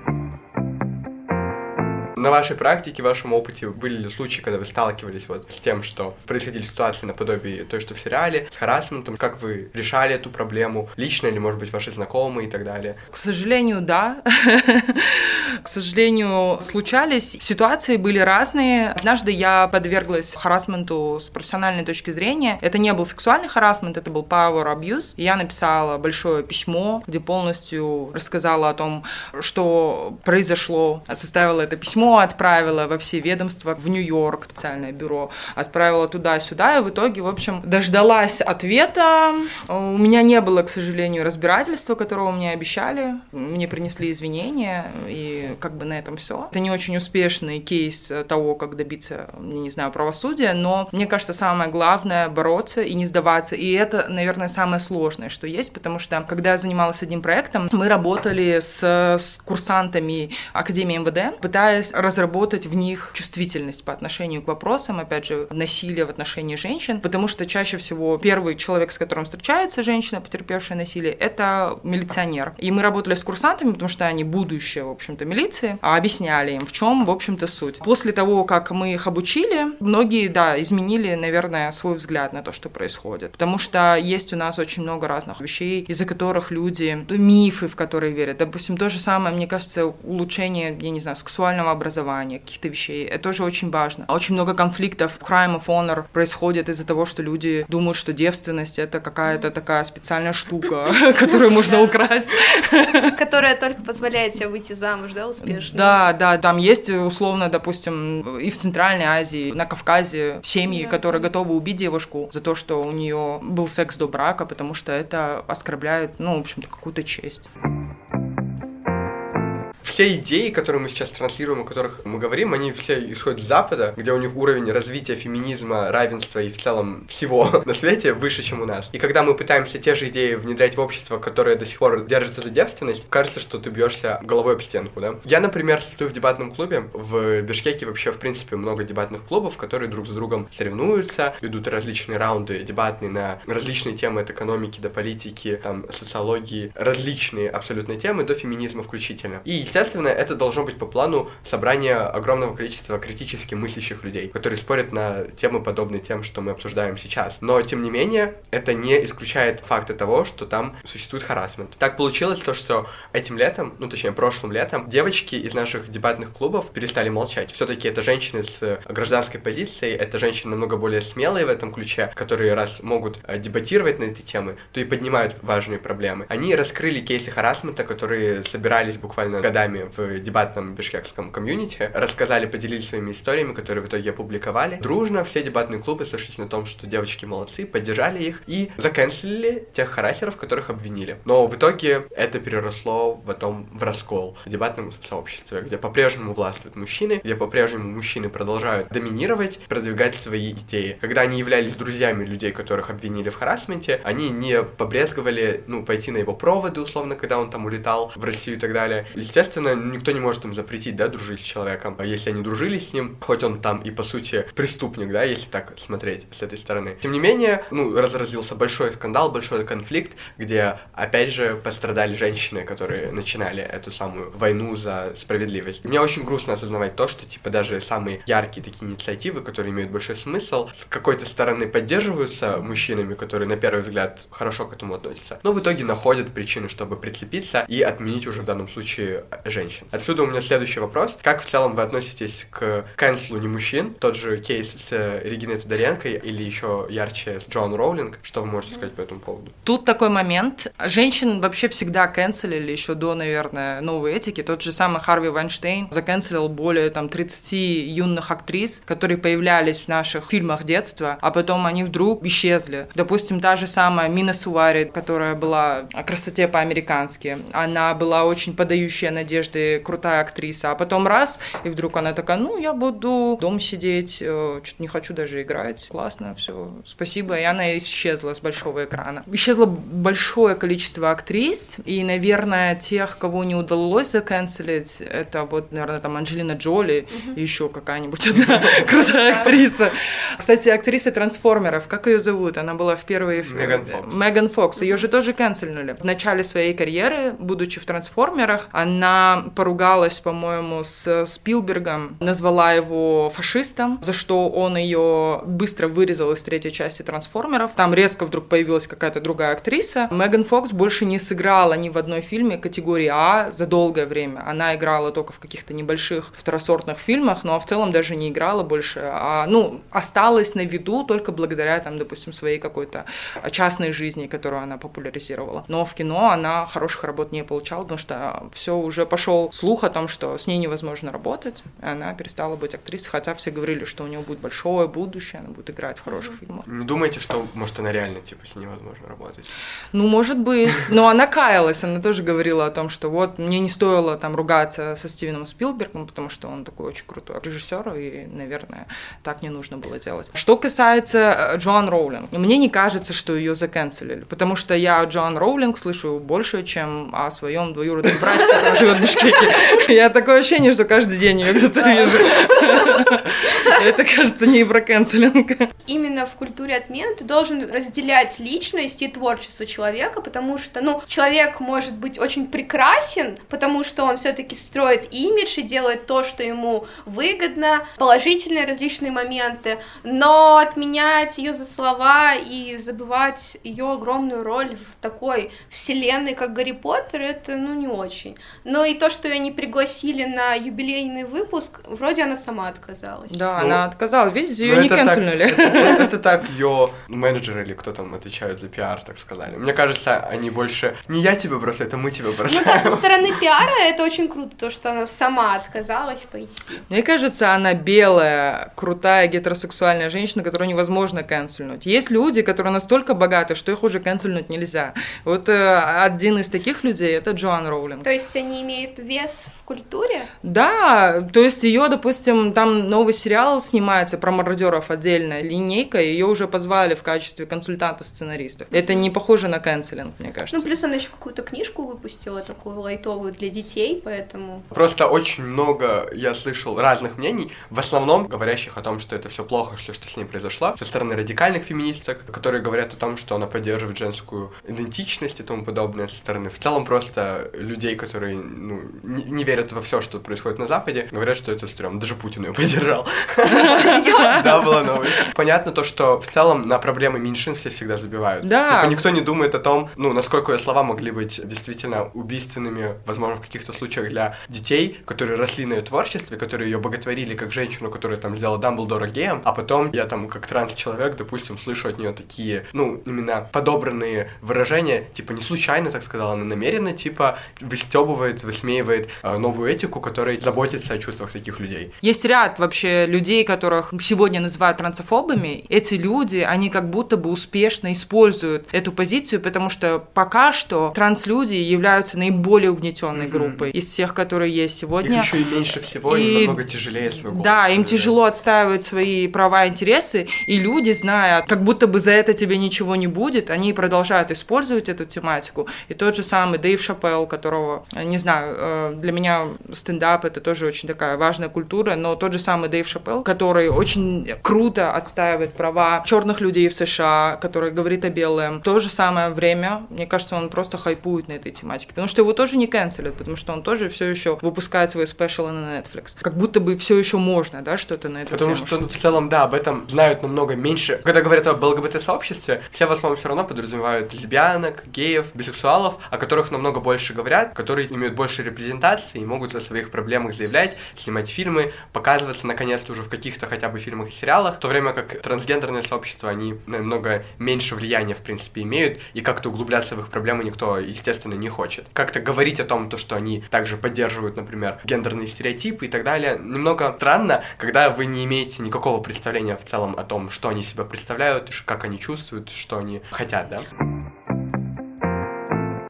На вашей практике, в вашем опыте были ли случаи, когда вы сталкивались вот с тем, что происходили ситуации наподобие той, что в сериале, с харасментом, как вы решали эту проблему, лично или, может быть, ваши знакомые и так далее? К сожалению, да. К сожалению, случались. Ситуации были разные. Однажды я подверглась харасменту с профессиональной точки зрения. Это не был сексуальный харасмент, это был power abuse. Я написала большое письмо, где полностью рассказала о том, что произошло, составила это письмо отправила во все ведомства, в Нью-Йорк, специальное бюро, отправила туда-сюда, и в итоге, в общем, дождалась ответа. У меня не было, к сожалению, разбирательства, которого мне обещали. Мне принесли извинения, и как бы на этом все. Это не очень успешный кейс того, как добиться, не знаю, правосудия, но мне кажется, самое главное — бороться и не сдаваться. И это, наверное, самое сложное, что есть, потому что, когда я занималась одним проектом, мы работали с, с курсантами Академии МВД, пытаясь разработать в них чувствительность по отношению к вопросам, опять же, насилия в отношении женщин, потому что чаще всего первый человек, с которым встречается женщина, потерпевшая насилие, это милиционер. И мы работали с курсантами, потому что они будущее, в общем-то, таблицы, а объясняли им, в чем, в общем-то, суть. После того, как мы их обучили, многие, да, изменили, наверное, свой взгляд на то, что происходит. Потому что есть у нас очень много разных вещей, из-за которых люди, мифы, в которые верят. Допустим, то же самое, мне кажется, улучшение, я не знаю, сексуального образования, каких-то вещей. Это тоже очень важно. Очень много конфликтов, crime of honor происходит из-за того, что люди думают, что девственность — это какая-то такая специальная штука, которую можно украсть. Которая только позволяет тебе выйти замуж, да, успешно? Да, да, там есть, условно, допустим, и в Центральной Азии, на Кавказе семьи, которые готовы убить девушку за то, что у нее был секс до брака, потому что это оскорбляет, ну, в общем-то, какую-то честь все идеи, которые мы сейчас транслируем, о которых мы говорим, они все исходят с Запада, где у них уровень развития феминизма, равенства и в целом всего на свете выше, чем у нас. И когда мы пытаемся те же идеи внедрять в общество, которое до сих пор держится за девственность, кажется, что ты бьешься головой об стенку, да? Я, например, состою в дебатном клубе. В Бишкеке вообще, в принципе, много дебатных клубов, которые друг с другом соревнуются, ведут различные раунды дебатные на различные темы от экономики до политики, там, социологии, различные абсолютно темы, до феминизма включительно. И, естественно, Естественно, это должно быть по плану собрания огромного количества критически мыслящих людей, которые спорят на темы, подобные тем, что мы обсуждаем сейчас. Но, тем не менее, это не исключает факта того, что там существует харасмент. Так получилось то, что этим летом, ну, точнее, прошлым летом, девочки из наших дебатных клубов перестали молчать. Все-таки это женщины с гражданской позицией, это женщины намного более смелые в этом ключе, которые раз могут э, дебатировать на эти темы, то и поднимают важные проблемы. Они раскрыли кейсы харасмента, которые собирались буквально годами нами в дебатном бишкекском комьюнити, рассказали, поделились своими историями, которые в итоге опубликовали. Дружно все дебатные клубы сошлись на том, что девочки молодцы, поддержали их и заканчивали тех харасеров, которых обвинили. Но в итоге это переросло потом в раскол в дебатном сообществе, где по-прежнему властвуют мужчины, где по-прежнему мужчины продолжают доминировать, продвигать свои идеи. Когда они являлись друзьями людей, которых обвинили в харасменте, они не побрезговали, ну, пойти на его проводы, условно, когда он там улетал в Россию и так далее. Естественно, естественно, никто не может им запретить, да, дружить с человеком. А если они дружили с ним, хоть он там и, по сути, преступник, да, если так смотреть с этой стороны. Тем не менее, ну, разразился большой скандал, большой конфликт, где, опять же, пострадали женщины, которые начинали эту самую войну за справедливость. Мне очень грустно осознавать то, что, типа, даже самые яркие такие инициативы, которые имеют большой смысл, с какой-то стороны поддерживаются мужчинами, которые, на первый взгляд, хорошо к этому относятся, но в итоге находят причины, чтобы прицепиться и отменить уже в данном случае женщин. Отсюда у меня следующий вопрос. Как в целом вы относитесь к канцлу не мужчин? Тот же кейс с Региной Тодоренко или еще ярче с Джон Роулинг. Что вы можете сказать по этому поводу? Тут такой момент. Женщин вообще всегда канцелили еще до, наверное, новой этики. Тот же самый Харви Вайнштейн заканцелил более там 30 юных актрис, которые появлялись в наших фильмах детства, а потом они вдруг исчезли. Допустим, та же самая Мина Сувари, которая была о красоте по-американски. Она была очень подающая надежды Надежды крутая актриса, а потом раз, и вдруг она такая, ну, я буду дома сидеть, э, что-то не хочу даже играть, классно, все, спасибо, и она исчезла с большого экрана. Исчезло большое количество актрис, и, наверное, тех, кого не удалось заканцелить, это вот, наверное, там Анджелина Джоли, и еще какая-нибудь одна крутая актриса. Кстати, актриса трансформеров, как ее зовут? Она была в первой... Меган Фокс. Меган Фокс. Ее же тоже канцельнули. В начале своей карьеры, будучи в трансформерах, она поругалась, по-моему, с Спилбергом, назвала его фашистом, за что он ее быстро вырезал из третьей части «Трансформеров». Там резко вдруг появилась какая-то другая актриса. Меган Фокс больше не сыграла ни в одной фильме категории А за долгое время. Она играла только в каких-то небольших второсортных фильмах, но в целом даже не играла больше, а, ну, осталась на виду только благодаря, там, допустим, своей какой-то частной жизни, которую она популяризировала. Но в кино она хороших работ не получала, потому что все уже пошло пошел слух о том, что с ней невозможно работать, и она перестала быть актрисой, хотя все говорили, что у нее будет большое будущее, она будет играть в хороших фильмах. Не думаете, что, может, она реально, типа, с ней невозможно работать? Ну, может быть. Но она каялась, она тоже говорила о том, что вот мне не стоило там ругаться со Стивеном Спилбергом, потому что он такой очень крутой режиссер, и, наверное, так не нужно было делать. Что касается э, Джоан Роулинг, мне не кажется, что ее заканцелили, потому что я Джоан Роулинг слышу больше, чем о своем двоюродном брате, который живет в Бишкеке. Я такое ощущение, что каждый день ее где-то вижу. Это, кажется, не про канцелинг. Именно в культуре отмены ты должен разделять личность и творчество человека, потому что, ну, человек может быть очень прекрасен, потому что он все-таки строит имидж и делает то, что ему выгодно, положительные различные моменты, но отменять ее за слова и забывать ее огромную роль в такой вселенной, как Гарри Поттер, это, ну, не очень. Но и то, что ее не пригласили на юбилейный выпуск, вроде она сама отказалась. Да, Ну, она отказала. Видите, ее Ну, не канцельнули. Это, так ее менеджеры или кто там отвечают за пиар, так сказали. Мне кажется, они больше не я тебя бросаю, это мы тебя Ну да, бросаем. со стороны пиара это очень круто, то, что она сама отказалась пойти. Мне кажется, она белая, крутая гетеросексуальная женщина, которую невозможно канцельнуть. Есть люди, которые настолько богаты, что их уже канцельнуть нельзя. Вот э, один из таких людей это Джоан Роулинг. То есть они имеют вес в культуре? Да, то есть ее, допустим, там новый сериал снимается про мародеров отдельная линейка, ее уже позвали в качестве консультанта сценаристов. Это не похоже на канцелинг, мне кажется. Ну, плюс она еще какую-то книжку выпустила, такую лайтовую для детей, поэтому... Просто очень много я слышал разных мнений, в основном говорящих о том, что это все плохо, все, что с ней произошло, со стороны радикальных феминисток, которые говорят о том, что она поддерживает женскую идентичность и тому подобное, со стороны в целом просто людей, которые ну, не, не верят во все, что происходит на Западе, говорят, что это стрёмно. Даже Путин ее поддержал. Да, была новость. Понятно то, что в целом на проблемы меньшинств все всегда забивают. Да. Типа никто не думает о том, ну, насколько ее слова могли быть действительно убийственными, возможно, в каких-то случаях для детей, которые росли на ее творчестве, которые ее боготворили как женщину, которая там сделала Дамблдора геем, а потом я там как транс-человек, допустим, слышу от нее такие, ну, именно подобранные выражения, типа не случайно, так сказала, она намеренно, типа выстебывает, высмеивает э, новую этику, которая заботится о чувствах таких людей. Есть ряд вообще людей, которых сегодня называют трансофобами. Эти люди, они как будто бы успешно используют эту позицию, потому что пока что транслюди являются наиболее угнетенной Мгм. группой из всех, которые есть сегодня. Их еще и меньше всего, И- намного тяжелее свой голос. Да, им тяжело отстаивать свои права и интересы, и люди, зная, как будто бы за это тебе ничего не будет, они продолжают использовать эту тематику. И тот же самый Дэйв Шапелл, которого, не знаю, э, для меня стендап это тоже очень такая важная культура, но тот же самый Дэйв Шапелл, который очень круто отстаивает права черных людей в США, который говорит о белом. В то же самое время, мне кажется, он просто хайпует на этой тематике, потому что его тоже не канцелят, потому что он тоже все еще выпускает свои спешалы на Netflix. Как будто бы все еще можно, да, что-то на эту Потому тему. что в целом, да, об этом знают намного меньше. Когда говорят об ЛГБТ-сообществе, все в основном все равно подразумевают лесбиянок, геев, бисексуалов, о которых намного больше говорят, которые имеют больше репрезентации и могут о своих проблемах заявлять, снимать фильмы, показываться наконец-то уже в каких-то хотя бы фильмах и сериалах, в то время как трансгендерное сообщество, они намного меньше влияния, в принципе, имеют, и как-то углубляться в их проблемы никто, естественно, не хочет. Как-то говорить о том, то, что они также поддерживают, например, гендерные стереотипы и так далее, немного странно, когда вы не имеете никакого представления в целом о том, что они себя представляют, как они чувствуют, что они хотят, да?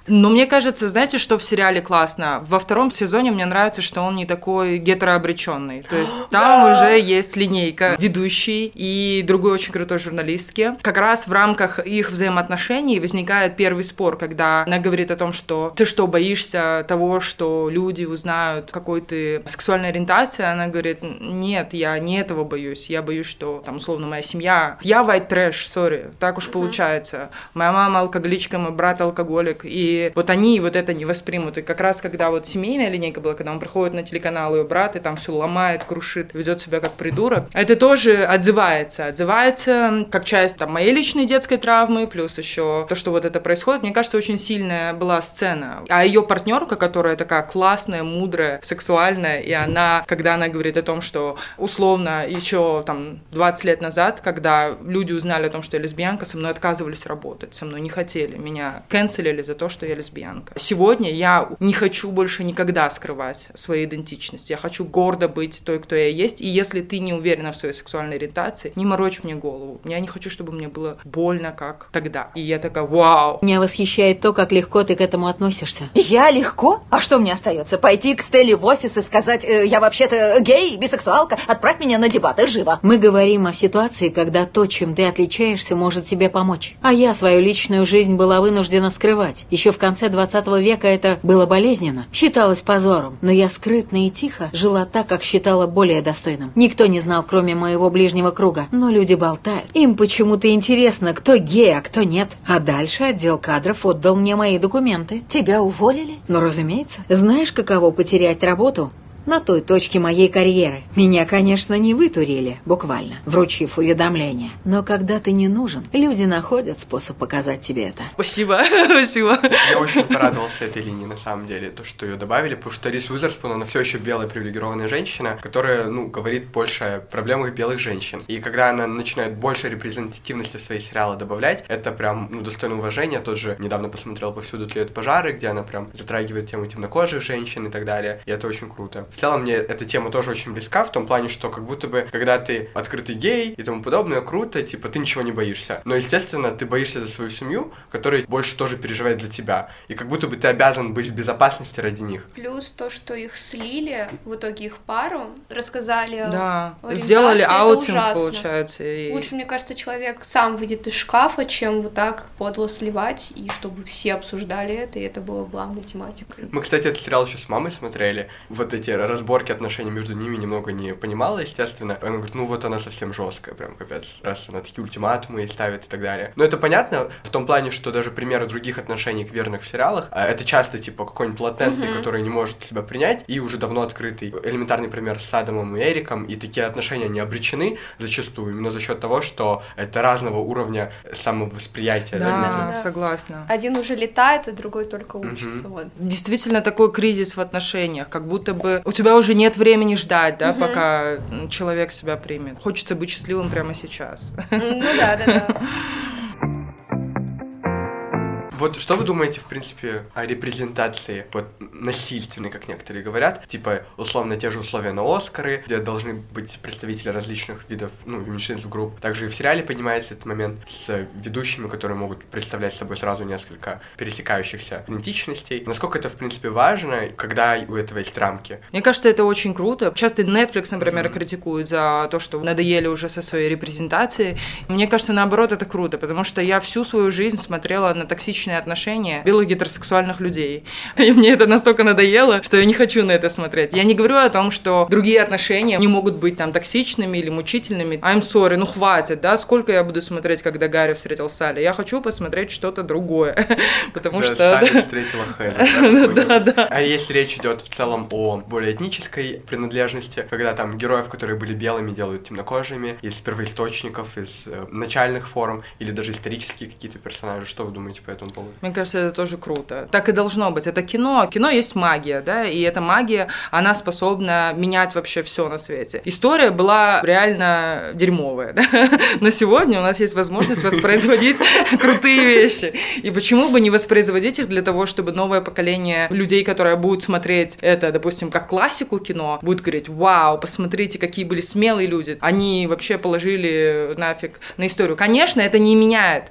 Но мне кажется, знаете, что в сериале классно? Во втором сезоне мне нравится, что он не такой гетерообреченный. То есть там уже есть линейка ведущий и другой очень крутой журналистки. Как раз в рамках их взаимоотношений возникает первый спор, когда она говорит о том, что ты что, боишься того, что люди узнают, какой ты сексуальной ориентации? Она говорит, нет, я не этого боюсь. Я боюсь, что там, условно, моя семья... Я white trash, сори, так уж получается. Моя мама алкоголичка, мой брат алкоголик. И вот они вот это не воспримут. И как раз когда вот семейная линейка была, когда он приходит на телеканал ее брат и там все ломает, крушит, ведет себя как придурок, это тоже отзывается. Отзывается как часть там моей личной детской травмы, плюс еще то, что вот это происходит. Мне кажется, очень сильная была сцена. А ее партнерка, которая такая классная, мудрая, сексуальная, и она, когда она говорит о том, что условно еще там 20 лет назад, когда люди узнали о том, что я лесбиянка, со мной отказывались работать, со мной не хотели, меня канцелили за то, что я лесбиянка. Сегодня я не хочу больше никогда скрывать свою идентичность. Я хочу гордо быть той, кто я есть. И если ты не уверена в своей сексуальной ориентации, не морочь мне голову. Я не хочу, чтобы мне было больно, как тогда. И я такая, вау. Меня восхищает то, как легко ты к этому относишься. Я легко? А что мне остается? Пойти к Стелле в офис и сказать, «Э, я вообще-то гей, бисексуалка, отправь меня на дебаты, живо. Мы говорим о ситуации, когда то, чем ты отличаешься, может тебе помочь. А я свою личную жизнь была вынуждена скрывать, еще в в конце 20 века это было болезненно, считалось позором. Но я скрытно и тихо жила так, как считала более достойным. Никто не знал, кроме моего ближнего круга. Но люди болтают. Им почему-то интересно, кто гей, а кто нет. А дальше отдел кадров отдал мне мои документы. Тебя уволили? Ну, разумеется. Знаешь, каково потерять работу на той точке моей карьеры. Меня, конечно, не вытурили, буквально, вручив уведомление. Но когда ты не нужен, люди находят способ показать тебе это. Спасибо, спасибо. Я очень порадовался этой линии, на самом деле, то, что ее добавили, потому что Рис Уизерспун, она все еще белая привилегированная женщина, которая, ну, говорит больше о проблемах белых женщин. И когда она начинает больше репрезентативности в свои сериалы добавлять, это прям, ну, достойно уважения. Тот же недавно посмотрел «Повсюду тлеют пожары», где она прям затрагивает тему темнокожих женщин и так далее. И это очень круто. В целом мне эта тема тоже очень близка, в том плане, что как будто бы, когда ты открытый гей и тому подобное, круто, типа, ты ничего не боишься. Но, естественно, ты боишься за свою семью, которая больше тоже переживает за тебя. И как будто бы ты обязан быть в безопасности ради них. Плюс то, что их слили, в итоге их пару, рассказали Да, сделали аутинг, получается. и- Лучше, мне кажется, человек сам выйдет из шкафа, чем вот так подло сливать, и чтобы все обсуждали это, и это было главной тематикой. Мы, кстати, этот сериал еще с мамой смотрели. Вот эти разборки отношений между ними немного не понимала, естественно. Она говорит, ну вот она совсем жесткая, прям капец. Раз она такие ультиматумы ей ставит и так далее. Но это понятно в том плане, что даже примеры других отношений верных в сериалах, а, это часто типа какой-нибудь латентный, который не может себя принять, и уже давно открытый. Элементарный пример с Адамом и Эриком, и такие отношения не обречены зачастую, именно за счет того, что это разного уровня самовосприятия. да, Да, Да. согласна. Один уже летает, а другой только учится. Вот. Действительно такой кризис в отношениях, как будто бы у тебя уже нет времени ждать, да, пока м, человек себя примет. Хочется быть счастливым прямо сейчас. Ну да, да, да. Вот что вы думаете, в принципе, о репрезентации, вот, насильственной, как некоторые говорят, типа, условно, те же условия на Оскары, где должны быть представители различных видов, ну, меньшинств, групп. Также и в сериале поднимается этот момент с ведущими, которые могут представлять собой сразу несколько пересекающихся идентичностей. Насколько это, в принципе, важно, когда у этого есть рамки? Мне кажется, это очень круто. Часто Netflix, например, критикует за то, что надоели уже со своей репрезентацией. Мне кажется, наоборот, это круто, потому что я всю свою жизнь смотрела на токсичные отношения белых гетеросексуальных людей. И мне это настолько надоело, что я не хочу на это смотреть. Я не говорю о том, что другие отношения не могут быть там токсичными или мучительными. I'm sorry, ну хватит, да? Сколько я буду смотреть, когда Гарри встретил Салли? Я хочу посмотреть что-то другое, потому Да, что... Салли встретила Хэлла, да, какой-нибудь. А если речь идет в целом о более этнической принадлежности, когда там героев, которые были белыми, делают темнокожими, из первоисточников, из э, начальных форм, или даже исторические какие-то персонажи, что вы думаете по этому поводу? Мне кажется, это тоже круто. Так и должно быть. Это кино. Кино есть магия, да, и эта магия, она способна менять вообще все на свете. История была реально дерьмовая, да? но сегодня у нас есть возможность воспроизводить крутые вещи. И почему бы не воспроизводить их для того, чтобы новое поколение людей, которые будут смотреть это, допустим, как классику кино, будут говорить, вау, посмотрите, какие были смелые люди. Они вообще положили нафиг на историю. Конечно, это не меняет.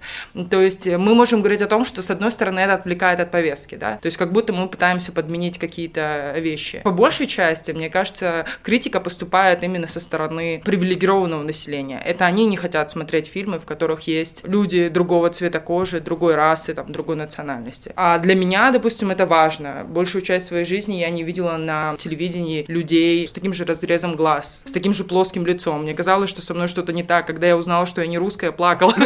То есть мы можем говорить о том, что с одной стороны это отвлекает от повестки, да, то есть как будто мы пытаемся подменить какие-то вещи. По большей части, мне кажется, критика поступает именно со стороны привилегированного населения. Это они не хотят смотреть фильмы, в которых есть люди другого цвета кожи, другой расы, там, другой национальности. А для меня, допустим, это важно. Большую часть своей жизни я не видела на телевидении людей с таким же разрезом глаз, с таким же плоским лицом. Мне казалось, что со мной что-то не так. Когда я узнала, что я не русская, плакала.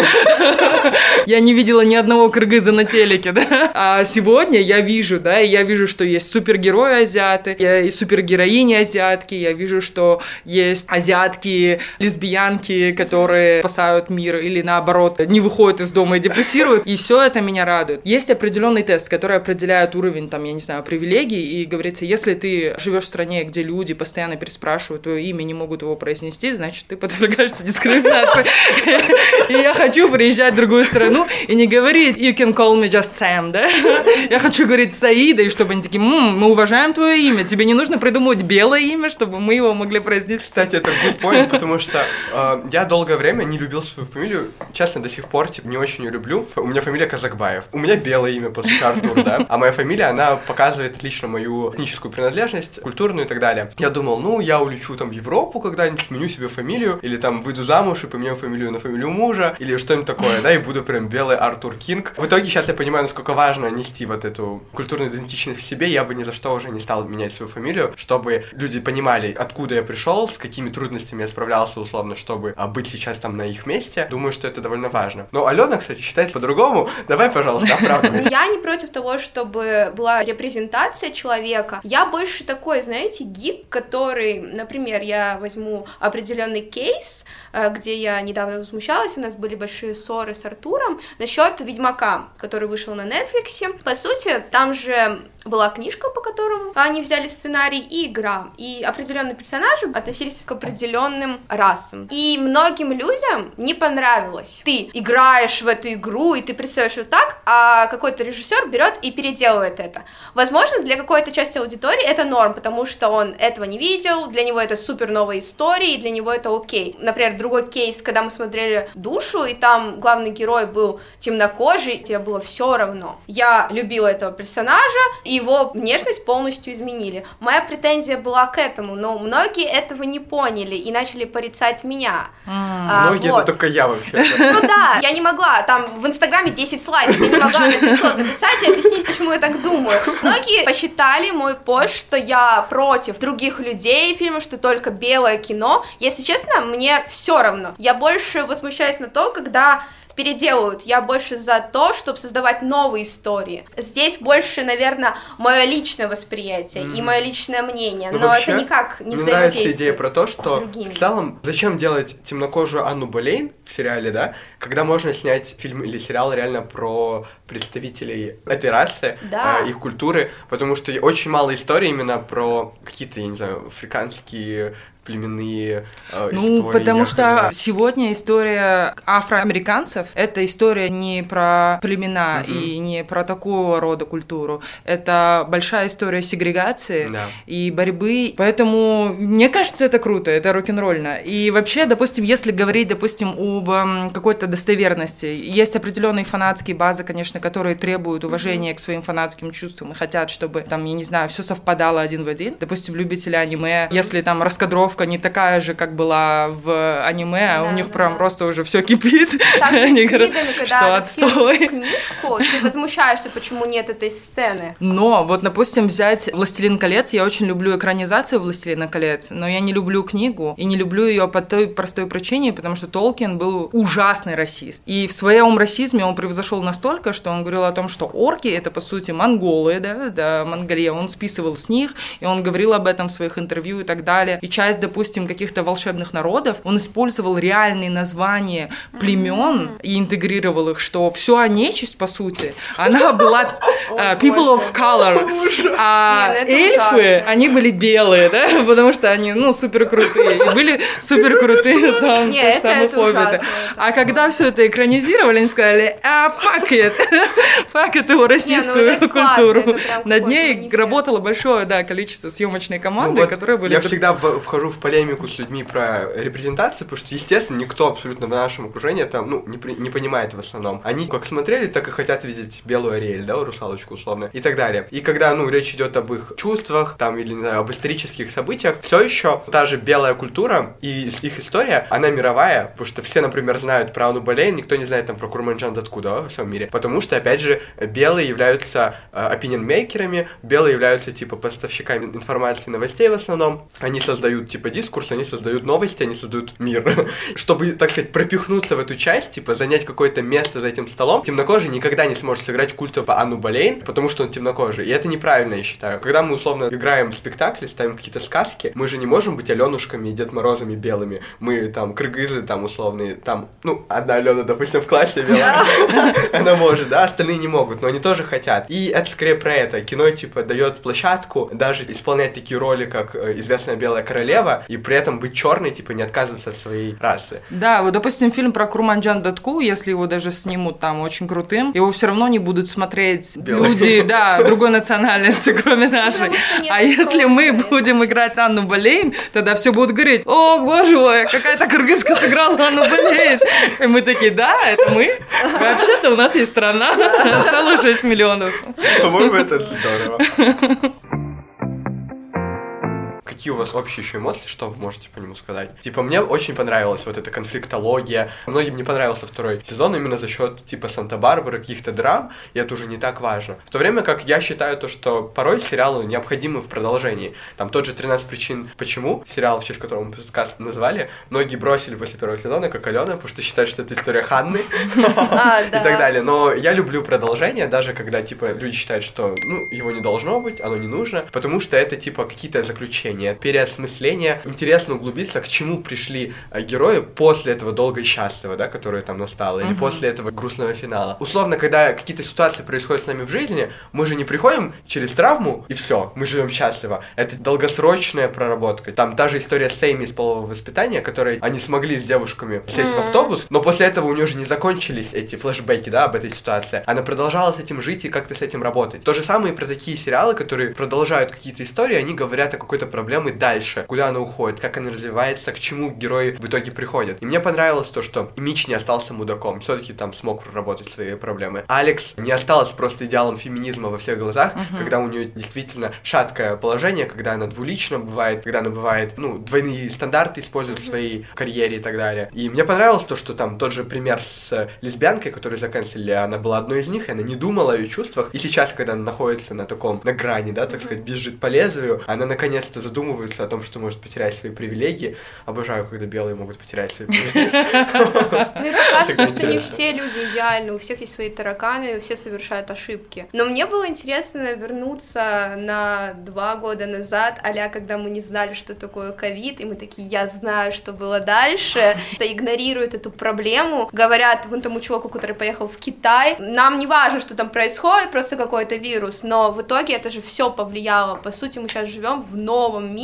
Я не видела ни одного кыргыза на телеке, да. А сегодня я вижу, да, и я вижу, что есть супергерои азиаты, я и супергероини азиатки, я вижу, что есть азиатки, лесбиянки, которые спасают мир или наоборот не выходят из дома и депрессируют, и все это меня радует. Есть определенный тест, который определяет уровень, там, я не знаю, привилегий, и говорится, если ты живешь в стране, где люди постоянно переспрашивают твое имя, не могут его произнести, значит, ты подвергаешься дискриминации. И я хочу приезжать в другую страну и не говорить you can call me just Sam, да? Я хочу говорить Саида, и чтобы они такие, «М, мы уважаем твое имя, тебе не нужно придумывать белое имя, чтобы мы его могли произнести. Кстати, это good point, потому что э, я долгое время не любил свою фамилию. Честно, до сих пор типа, не очень ее люблю. У меня фамилия Казакбаев. У меня белое имя после Артур, да? А моя фамилия, она показывает отлично мою этническую принадлежность, культурную и так далее. Я думал, ну, я улечу там в Европу когда-нибудь, сменю себе фамилию, или там выйду замуж и поменяю фамилию на фамилию мужа, или что-нибудь такое, да, и буду прям белый Артур Кинг. В итоге сейчас сейчас я понимаю, насколько важно нести вот эту культурную идентичность в себе, я бы ни за что уже не стал менять свою фамилию, чтобы люди понимали, откуда я пришел, с какими трудностями я справлялся условно, чтобы а, быть сейчас там на их месте. Думаю, что это довольно важно. Но Алена, кстати, считает по-другому. Давай, пожалуйста, оправдывайся. Я не против того, чтобы была репрезентация человека. Я больше такой, знаете, гик, который, например, я возьму определенный кейс, э, где я недавно возмущалась, у нас были большие ссоры с Артуром насчет Ведьмака, который вышел на Netflix. По сути, там же была книжка, по которому они взяли сценарий, и игра. И определенные персонажи относились к определенным расам. И многим людям не понравилось. Ты играешь в эту игру, и ты представляешь вот так, а какой-то режиссер берет и переделывает это. Возможно, для какой-то части аудитории это норм, потому что он этого не видел, для него это супер новая история, и для него это окей. Например, другой кейс, когда мы смотрели «Душу», и там главный герой был темнокожий, тебе было все равно. Я любила этого персонажа, и его внешность полностью изменили. Моя претензия была к этому, но многие этого не поняли и начали порицать меня. А, многие вот. это только я вообще. Ну да, я не могла, там в Инстаграме 10 слайдов, я не могла на 500 написать и объяснить, почему я так думаю. Многие посчитали мой пост, что я против других людей фильма, что только белое кино. Если честно, мне все равно. Я больше возмущаюсь на то, когда переделывают. Я больше за то, чтобы создавать новые истории. Здесь больше, наверное, мое личное восприятие mm. и мое личное мнение, ну, но вообще, это никак не мне нравится идея про то, что в целом зачем делать темнокожую Анну Болейн в сериале, да, когда можно снять фильм или сериал реально про представителей этой расы, да. э, их культуры, потому что очень мало историй именно про какие-то, я не знаю, африканские племенные э, ну, истории. Ну, потому что сегодня история афроамериканцев — это история не про племена угу. и не про такого рода культуру. Это большая история сегрегации да. и борьбы. Поэтому мне кажется, это круто, это рок-н-ролльно. И вообще, допустим, если говорить, допустим, об какой-то достоверности, есть определенные фанатские базы, конечно, которые требуют уважения к своим фанатским чувствам и хотят, чтобы там, я не знаю, все совпадало один в один. Допустим, любители аниме, если там раскадровка концовка не такая же, как была в аниме, а у них да, прям просто уже все кипит. Они говорят, что отстой. книжку, ты возмущаешься, почему нет этой сцены. Но вот, допустим, взять «Властелин колец», я очень люблю экранизацию «Властелина колец», но я не люблю книгу, и не люблю ее по той простой причине, потому что Толкин был ужасный расист. И в своем расизме он превзошел настолько, что он говорил о том, что орки — это, по сути, монголы, да, да, Монголия, он списывал с них, и он говорил об этом в своих интервью и так далее. И часть допустим, каких-то волшебных народов, он использовал реальные названия племен и интегрировал их, что все нечисть, по сути, она была uh, people of color, а ну эльфы, они были белые, да, потому что они, ну, супер крутые, и были супер крутые там, те самые хоббиты. А когда все это экранизировали, они сказали, а, fuck it, fuck it его ну российскую культуру. Над ней работало большое, да, количество съемочной команды, которые были... Я всегда вхожу в полемику с людьми про репрезентацию, потому что, естественно, никто абсолютно в нашем окружении там, ну, не, не понимает в основном. Они как смотрели, так и хотят видеть белую Ариэль, да, русалочку условно, и так далее. И когда, ну, речь идет об их чувствах, там, или, не знаю, об исторических событиях, все еще та же белая культура и их история, она мировая, потому что все, например, знают про Ану Болейн, никто не знает там про Курманджан Даткуда да, во всем мире, потому что, опять же, белые являются э, opinion-мейкерами, белые являются, типа, поставщиками информации новостей в основном, они создают, типа, дискурс, они создают новости, они создают мир. Чтобы, так сказать, пропихнуться в эту часть, типа, занять какое-то место за этим столом, темнокожий никогда не сможет сыграть культового Анну Болейн, потому что он темнокожий. И это неправильно, я считаю. Когда мы, условно, играем в спектакли, ставим какие-то сказки, мы же не можем быть Аленушками и Дед Морозами белыми. Мы там кыргызы, там, условные, там, ну, одна Алена, допустим, в классе белая. Она может, да, остальные не могут, но они тоже хотят. И это скорее про это. Кино, типа, дает площадку даже исполнять такие роли, как э, известная белая королева, и при этом быть черной, типа, не отказываться от своей расы. Да, вот, допустим, фильм про Курманджан Датку, если его даже снимут там очень крутым, его все равно не будут смотреть Белый. люди, да, другой национальности, кроме нашей. А если мы будем играть Анну Болейн, тогда все будут говорить, о, боже мой, какая-то кыргызка сыграла Анну Болейн. И мы такие, да, это мы. Вообще-то у нас есть страна, целых 6 миллионов. По-моему, это здорово какие у вас общие еще эмоции, что вы можете по нему сказать? Типа, мне очень понравилась вот эта конфликтология. Многим не понравился второй сезон именно за счет, типа, Санта-Барбары, каких-то драм, и это уже не так важно. В то время как я считаю то, что порой сериалы необходимы в продолжении. Там тот же «13 причин почему», сериал, в честь которого мы сказ назвали, многие бросили после первого сезона, как Алена, потому что считают, что это история Ханны А, и так далее. Но я люблю продолжение, даже когда, типа, люди считают, что, ну, его не должно быть, оно не нужно, потому что это, типа, какие-то заключения, переосмысление. Интересно углубиться, к чему пришли э, герои после этого долго и счастливо, да, которое там настало, или после этого грустного финала. Условно, когда какие-то ситуации происходят с нами в жизни, мы же не приходим через травму и все, мы живем счастливо. Это долгосрочная проработка. Там та же история с Эйми из полового воспитания, которые они смогли с девушками сесть в автобус, но после этого у нее же не закончились эти флешбеки, да, об этой ситуации. Она продолжала с этим жить и как-то с этим работать. То же самое и про такие сериалы, которые продолжают какие-то истории, они говорят о какой-то проблеме дальше, куда она уходит, как она развивается, к чему герои в итоге приходят. И мне понравилось то, что Мич не остался мудаком, все-таки там смог проработать свои проблемы. Алекс не осталась просто идеалом феминизма во всех глазах, когда у нее действительно шаткое положение, когда она двулична бывает, когда она бывает, ну, двойные стандарты использует в своей карьере и так далее. И мне понравилось то, что там тот же пример с лесбиянкой, которую заканчивали, она была одной из них, и она не думала о ее чувствах. И сейчас, когда она находится на таком, на грани, да, так сказать, бежит по лезвию, она наконец-то задумывается о том, что может потерять свои привилегии. Обожаю, когда белые могут потерять свои привилегии. Мне кажется, Всегда что не все люди идеальны, у всех есть свои тараканы, все совершают ошибки. Но мне было интересно вернуться на два года назад, а когда мы не знали, что такое ковид, и мы такие, я знаю, что было дальше, игнорируют эту проблему, говорят вон тому чуваку, который поехал в Китай, нам не важно, что там происходит, просто какой-то вирус, но в итоге это же все повлияло. По сути, мы сейчас живем в новом мире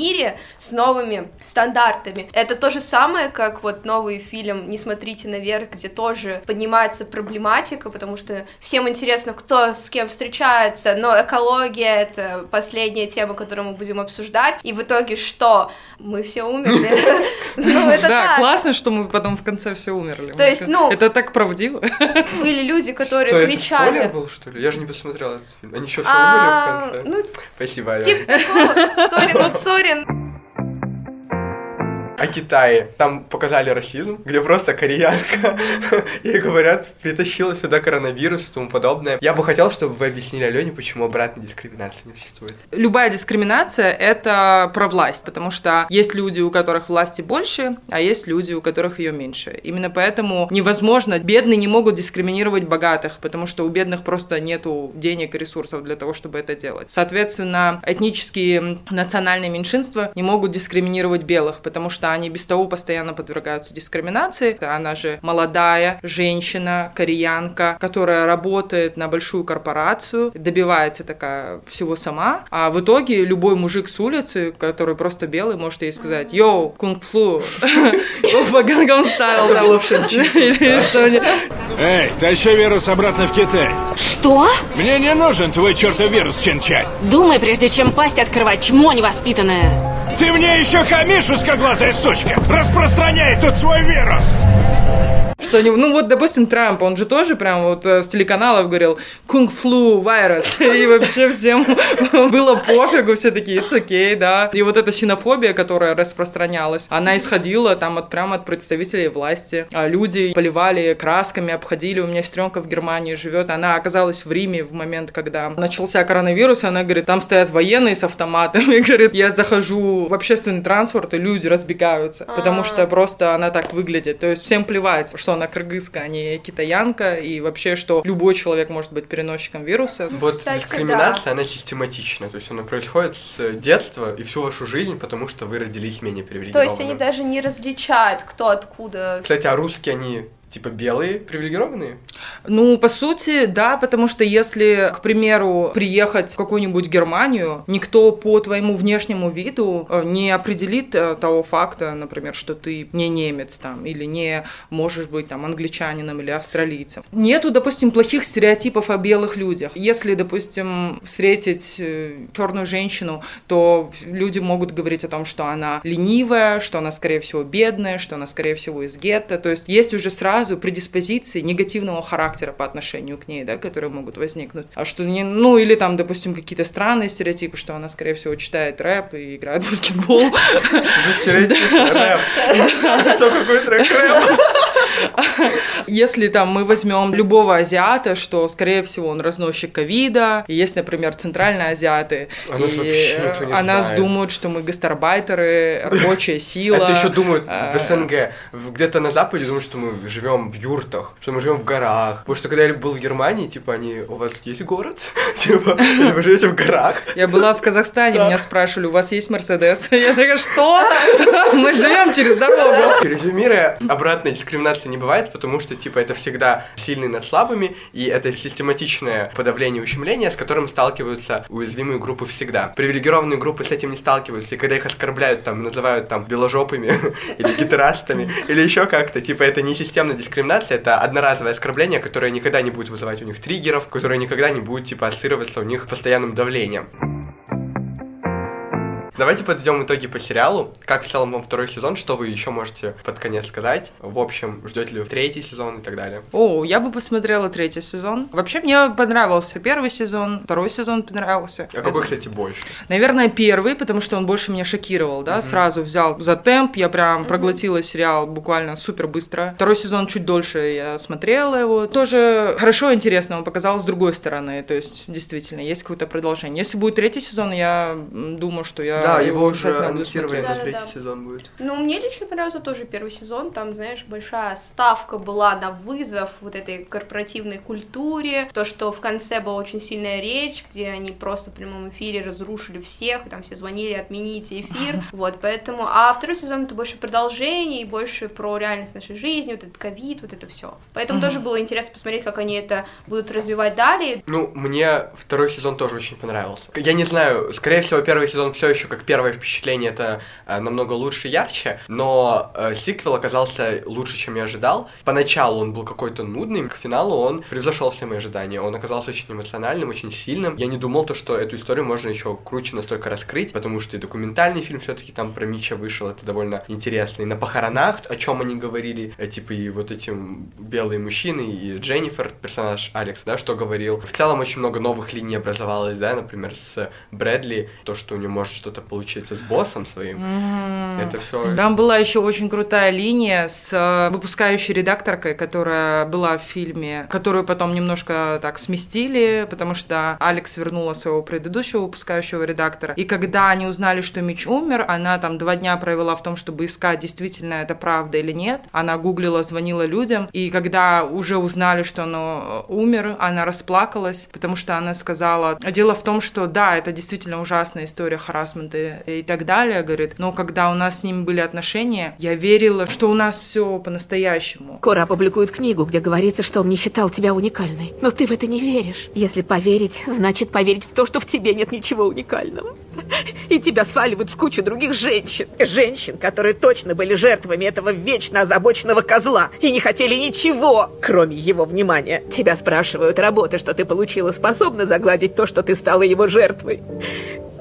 с новыми стандартами. Это то же самое, как вот новый фильм «Не смотрите наверх», где тоже поднимается проблематика, потому что всем интересно, кто с кем встречается, но экология — это последняя тема, которую мы будем обсуждать, и в итоге что? Мы все умерли. Ну, это Да, классно, что мы потом в конце все умерли. То есть, ну- Это так правдиво. Были люди, которые это кричали. спойлер был, что ли? Я же не посмотрел этот фильм. Они что, все А, умерли в конце? Ну, Спасибо, Аля. типа такого. Сорин, от Сорин. О Китае. Там показали расизм, где просто кореянка, ей говорят, притащила сюда коронавирус и тому подобное. Я бы хотел, чтобы вы объяснили Алене, почему обратной дискриминации не существует. Любая дискриминация — это про власть, потому что есть люди, у которых власти больше, а есть люди, у которых ее меньше. Именно поэтому невозможно, бедные не могут дискриминировать богатых, потому что у бедных просто нету денег и ресурсов для того, чтобы это делать. Соответственно, этнические национальные меньшинства не могут дискриминировать белых, потому что они без того постоянно подвергаются дискриминации. Она же молодая женщина, кореянка, которая работает на большую корпорацию, добивается такая всего сама, а в итоге любой мужик с улицы, который просто белый, может ей сказать «Yo, kung flu, в Gangnam Style там». Или что-нибудь. Эй, тащи вирус обратно в Китай. Что? Мне не нужен твой чертов вирус, Чинчай. Думай, прежде чем пасть открывать, чмо невоспитанное. Ты мне еще хамишь, узкоглазая сучка! Распространяй тут свой вирус! Что-нибудь, ну вот, допустим, Трамп, он же тоже прям вот э, с телеканалов говорил кунг-флу вирус, и вообще всем было пофигу, все такие, it's okay, да. И вот эта синофобия, которая распространялась, она исходила там от прямо от представителей власти. А люди поливали красками, обходили, у меня сестренка в Германии живет, она оказалась в Риме в момент, когда начался коронавирус, и она говорит, там стоят военные с автоматами, говорит, я захожу в общественный транспорт, и люди разбегаются, потому что просто она так выглядит. То есть всем плевать, что она кыргызка, а не китаянка, и вообще, что любой человек может быть переносчиком вируса. Вот Кстати, дискриминация, она систематична, то есть она происходит с детства и всю вашу жизнь, потому что вы родились менее То привилегированным. есть они даже не различают, кто откуда. Кстати, а русские, они типа белые, привилегированные? Ну, по сути, да, потому что если, к примеру, приехать в какую-нибудь Германию, никто по твоему внешнему виду э, не определит э, того факта, например, что ты не немец там, или не можешь быть там англичанином или австралийцем. Нету, допустим, плохих стереотипов о белых людях. Если, допустим, встретить черную женщину, то люди могут говорить о том, что она ленивая, что она, скорее всего, бедная, что она, скорее всего, из гетто. То есть есть уже сразу сразу предиспозиции негативного характера по отношению к ней, да, которые могут возникнуть. А что не, ну или там, допустим, какие-то странные стереотипы, что она, скорее всего, читает рэп и играет в баскетбол. Что, какой трек рэп? Если там мы возьмем любого азиата, что, скорее всего, он разносчик ковида, и есть, например, центральные азиаты, А нас и о нас знает. думают, что мы гастарбайтеры, рабочая сила. Это еще думают А, в СНГ. Где-то на Западе думают, что мы живем в юртах, что мы живем в горах. Потому что когда я был в Германии, типа, они, у вас есть город? Типа, вы живете в горах? Я была в Казахстане, меня спрашивали, у вас есть Мерседес? Я такая, что? Мы живем через дорогу. Резюмируя, обратной дискриминации не бывает, потому что, типа, это всегда сильные над слабыми, и это систематичное подавление и ущемление, с которым сталкиваются уязвимые группы всегда. Привилегированные группы с этим не сталкиваются, и когда их оскорбляют, там, называют, там, беложопыми или гитарастами, или еще как-то, типа, это не системная дискриминация, это одноразовое оскорбление, которое никогда не будет вызывать у них триггеров, которое никогда не будет, типа, ассоциироваться у них постоянным давлением. Давайте подведем итоги по сериалу. Как в целом вам второй сезон? Что вы еще можете под конец сказать? В общем, ждете ли вы третий сезон и так далее? О, я бы посмотрела третий сезон. Вообще, мне понравился первый сезон, второй сезон понравился. А какой, кстати, больше? Наверное, первый, потому что он больше меня шокировал, да, сразу взял за темп, я прям проглотила сериал буквально супер быстро. Второй сезон чуть дольше я смотрела его. Тоже хорошо, интересно, он показал с другой стороны, то есть действительно есть какое-то продолжение. Если будет третий сезон, я думаю, что я Да, его уже анонсировали, что Да-да-да. третий сезон будет. Ну, мне лично понравился тоже первый сезон. Там, знаешь, большая ставка была на вызов вот этой корпоративной культуре. То, что в конце была очень сильная речь, где они просто в прямом эфире разрушили всех, и там все звонили, отмените эфир. Вот, поэтому... А второй сезон это больше продолжение и больше про реальность нашей жизни, вот этот ковид, вот это все. Поэтому тоже было интересно посмотреть, как они это будут развивать далее. Ну, мне второй сезон тоже очень понравился. Я не знаю, скорее всего, первый сезон все еще как первое впечатление, это э, намного лучше ярче, но э, сиквел оказался лучше, чем я ожидал. Поначалу он был какой-то нудный, к финалу он превзошел все мои ожидания. Он оказался очень эмоциональным, очень сильным. Я не думал то, что эту историю можно еще круче настолько раскрыть, потому что и документальный фильм все-таки там про Мича вышел, это довольно интересно. И на похоронах, о чем они говорили, э, типа и вот эти белые мужчины, и Дженнифер, персонаж Алекс, да, что говорил. В целом очень много новых линий образовалось, да, например, с Брэдли, то, что у него может что-то получиться с боссом своим. Это все. Там была еще очень крутая линия с э, выпускающей редакторкой, которая была в фильме, которую потом немножко так сместили, потому что Алекс вернула своего предыдущего выпускающего редактора. И когда они узнали, что Мич умер, она там два дня провела в том, чтобы искать, действительно это правда или нет. Она гуглила, звонила людям. И когда уже узнали, что он э, умер, она расплакалась, потому что она сказала... Дело в том, что да, это действительно ужасная история харасмента и так далее, говорит, но когда у нас с ним были отношения, я верила, что у нас все по-настоящему. Кора опубликует книгу, где говорится, что он не считал тебя уникальной. Но ты в это не веришь. Если поверить, значит поверить в то, что в тебе нет ничего уникального. И тебя сваливают в кучу других женщин. Женщин, которые точно были жертвами этого вечно озабоченного козла и не хотели ничего, кроме его внимания. Тебя спрашивают, работа, что ты получила, способна загладить то, что ты стала его жертвой.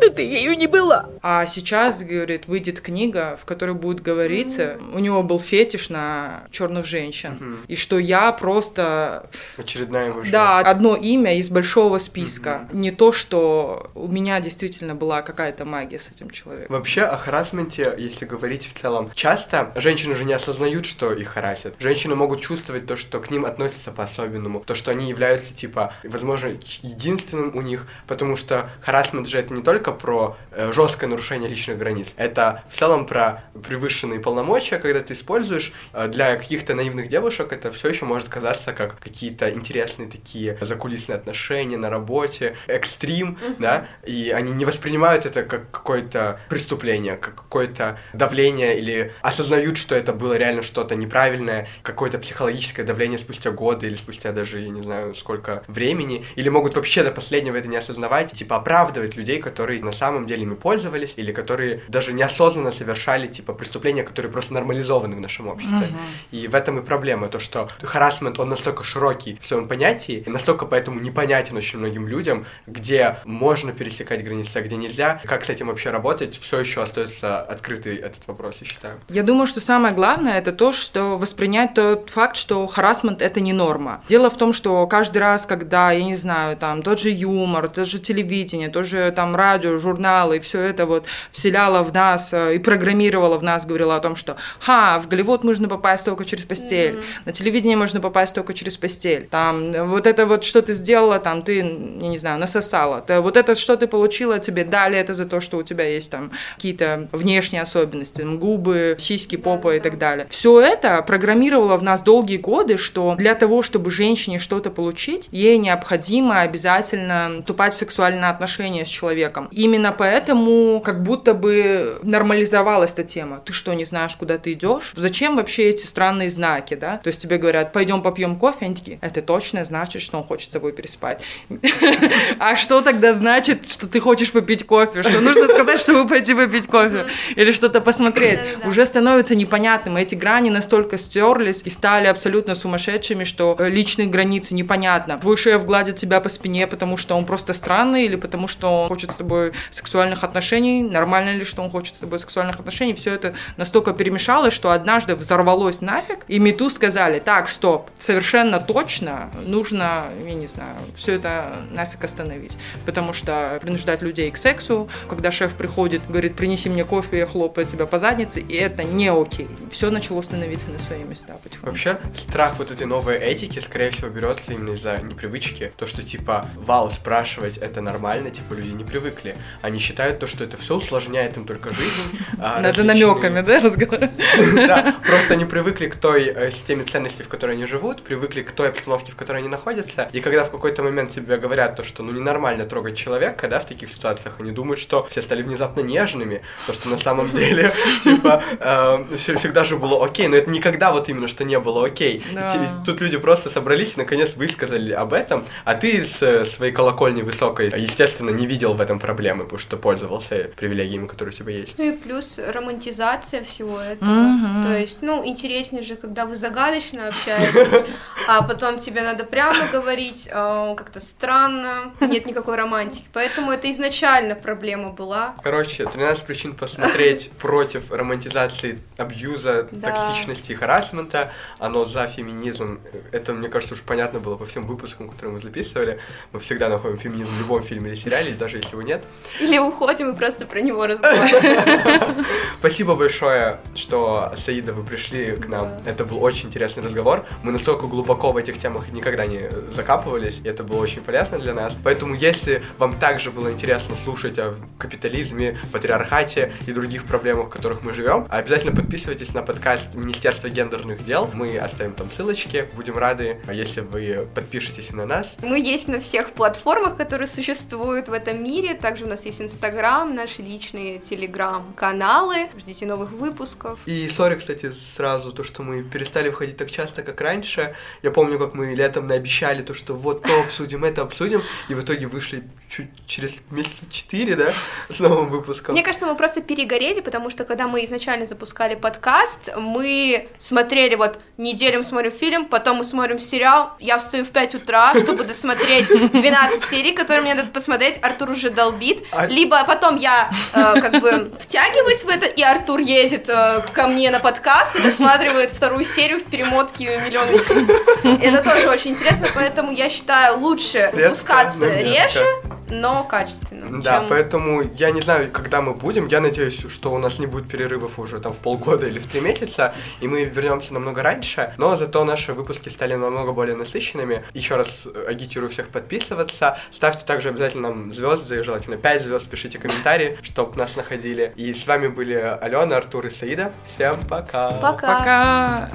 Но ты ею не была. А сейчас, говорит, выйдет книга, в которой будет говориться, у него был фетиш на черных женщин, и что я просто Очередная его Да, одно имя из большого списка. Не то, что у меня действительно была какая-то магия с этим человеком. Вообще о харасменте, если говорить в целом, часто женщины же не осознают, что их харасят. Женщины могут чувствовать то, что к ним относятся по-особенному, то, что они являются, типа, возможно, единственным у них, потому что харасмент же это не только про э, жесткое нарушение личных границ, это в целом про превышенные полномочия, когда ты используешь э, для каких-то наивных девушек, это все еще может казаться как какие-то интересные такие закулисные отношения на работе, экстрим, да, и они не воспринимают это как какое-то преступление, как какое-то давление или осознают, что это было реально что-то неправильное, какое-то психологическое давление спустя годы или спустя даже, я не знаю, сколько времени, или могут вообще до последнего это не осознавать, типа оправдывать людей, которые которые на самом деле ими пользовались, или которые даже неосознанно совершали, типа, преступления, которые просто нормализованы в нашем обществе. И в этом и проблема, то, что харасмент, он настолько широкий в своем понятии, и настолько поэтому непонятен очень многим людям, где можно пересекать границы, а где нельзя. Как с этим вообще работать, все еще остается открытый этот вопрос, я считаю. Я думаю, что самое главное это то, что воспринять тот факт, что харасмент это не норма. Дело в том, что каждый раз, когда, я не знаю, там тот же юмор, тот же телевидение, тот же там радио, журналы, и все это вот вселяло в нас э, и программировало в нас, говорило о том, что ха, в Голливуд можно попасть только через постель, mm-hmm. на телевидение можно попасть только через постель, там вот это вот что ты сделала, там ты, я не знаю, насосала, ты, вот это что ты получила, тебе дали это за то, что у тебя есть там какие-то внешние особенности, там, губы, сиськи, попа и так далее. Все это программировало в нас долгие годы, что для того, чтобы женщине что-то получить, ей необходимо обязательно вступать в сексуальные отношения с человеком. Именно поэтому как будто бы нормализовалась эта тема. Ты что, не знаешь, куда ты идешь? Зачем вообще эти странные знаки, да? То есть тебе говорят, пойдем попьем кофе, они такие, это точно значит, что он хочет с тобой переспать. А что тогда значит, что ты хочешь попить кофе? Что нужно сказать, чтобы пойти попить кофе? Или что-то посмотреть? Уже становится непонятным. Эти грани настолько стерлись и стали абсолютно сумасшедшими, что личные границы непонятно. Твой шеф гладит тебя по спине, потому что он просто странный, или потому что он хочет с тобой сексуальных отношений, нормально ли, что он хочет с тобой сексуальных отношений, все это настолько перемешалось, что однажды взорвалось нафиг, и Мету сказали, так, стоп, совершенно точно нужно, я не знаю, все это нафиг остановить, потому что принуждать людей к сексу, когда шеф приходит, говорит, принеси мне кофе, я хлопаю тебя по заднице, и это не окей. Все начало становиться на свои места потихоньку. Вообще, страх вот этой новой этики, скорее всего, берется именно из-за непривычки. То, что типа, вау, спрашивать это нормально, типа люди не привыкли. Они считают то, что это все усложняет им только жизнь. А Надо намеками, да, разговаривать? Да, просто они привыкли к той э, системе ценностей, в которой они живут, привыкли к той обстановке, в которой они находятся. И когда в какой-то момент тебе говорят то, что ну ненормально трогать человека, да, в таких ситуациях, они думают, что все стали внезапно нежными, то, что на самом деле, типа, э, всегда же было окей, но это никогда вот именно, что не было окей. Тут люди просто собрались и наконец высказали об этом, а ты с своей колокольни высокой, естественно, не видел в этом проблемы, потому что пользовался привилегиями, которые у тебя есть. Ну и плюс романтизация всего этого. Mm-hmm. То есть, ну, интереснее же, когда вы загадочно общаетесь, а потом тебе надо прямо говорить, э, как-то странно, нет никакой романтики. Поэтому это изначально проблема была. Короче, 13 причин посмотреть против романтизации абьюза, токсичности и харасмента. Оно за феминизм. Это, мне кажется, уж понятно было по всем выпускам, которые мы записывали. Мы всегда находим феминизм в любом фильме или сериале, даже если его нет. Или уходим и просто про него разговариваем. Спасибо большое, что, Саида, вы пришли к нам. Это был очень интересный разговор. Мы настолько глубоко в этих темах никогда не закапывались, и это было очень полезно для нас. Поэтому, если вам также было интересно слушать о капитализме, патриархате и других проблемах, в которых мы живем, обязательно подписывайтесь на подкаст Министерства гендерных дел. Мы оставим там ссылочки. Будем рады, если вы подпишетесь на нас. Мы есть на всех платформах, которые существуют в этом мире. Также у нас есть Инстаграм, наши личные Телеграм-каналы. Ждите новых выпусков. И сори, кстати, сразу то, что мы перестали выходить так часто, как раньше. Я помню, как мы летом наобещали то, что вот то обсудим, это обсудим, и в итоге вышли чуть через месяца четыре, да, с новым выпуском. Мне кажется, мы просто перегорели, потому что когда мы изначально запускали подкаст, мы смотрели вот неделю смотрим фильм, потом мы смотрим сериал, я встаю в 5 утра, чтобы досмотреть 12 серий, которые мне надо посмотреть, Артур уже долбит, а... либо потом я э, как бы втягиваюсь в это, и Артур едет э, ко мне на подкаст и досматривает вторую серию в перемотке миллион Это тоже очень интересно, поэтому я считаю лучше выпускаться реже, но качественно. Да, чем... поэтому я не знаю, когда мы будем. Я надеюсь, что у нас не будет перерывов уже там в полгода или в три месяца, и мы вернемся намного раньше. Но зато наши выпуски стали намного более насыщенными. Еще раз агитирую всех подписываться. Ставьте также обязательно нам звезды, желательно 5 звезд, пишите комментарии, чтобы нас находили. И с вами были Алена, Артур и Саида. Всем пока. Пока. Пока.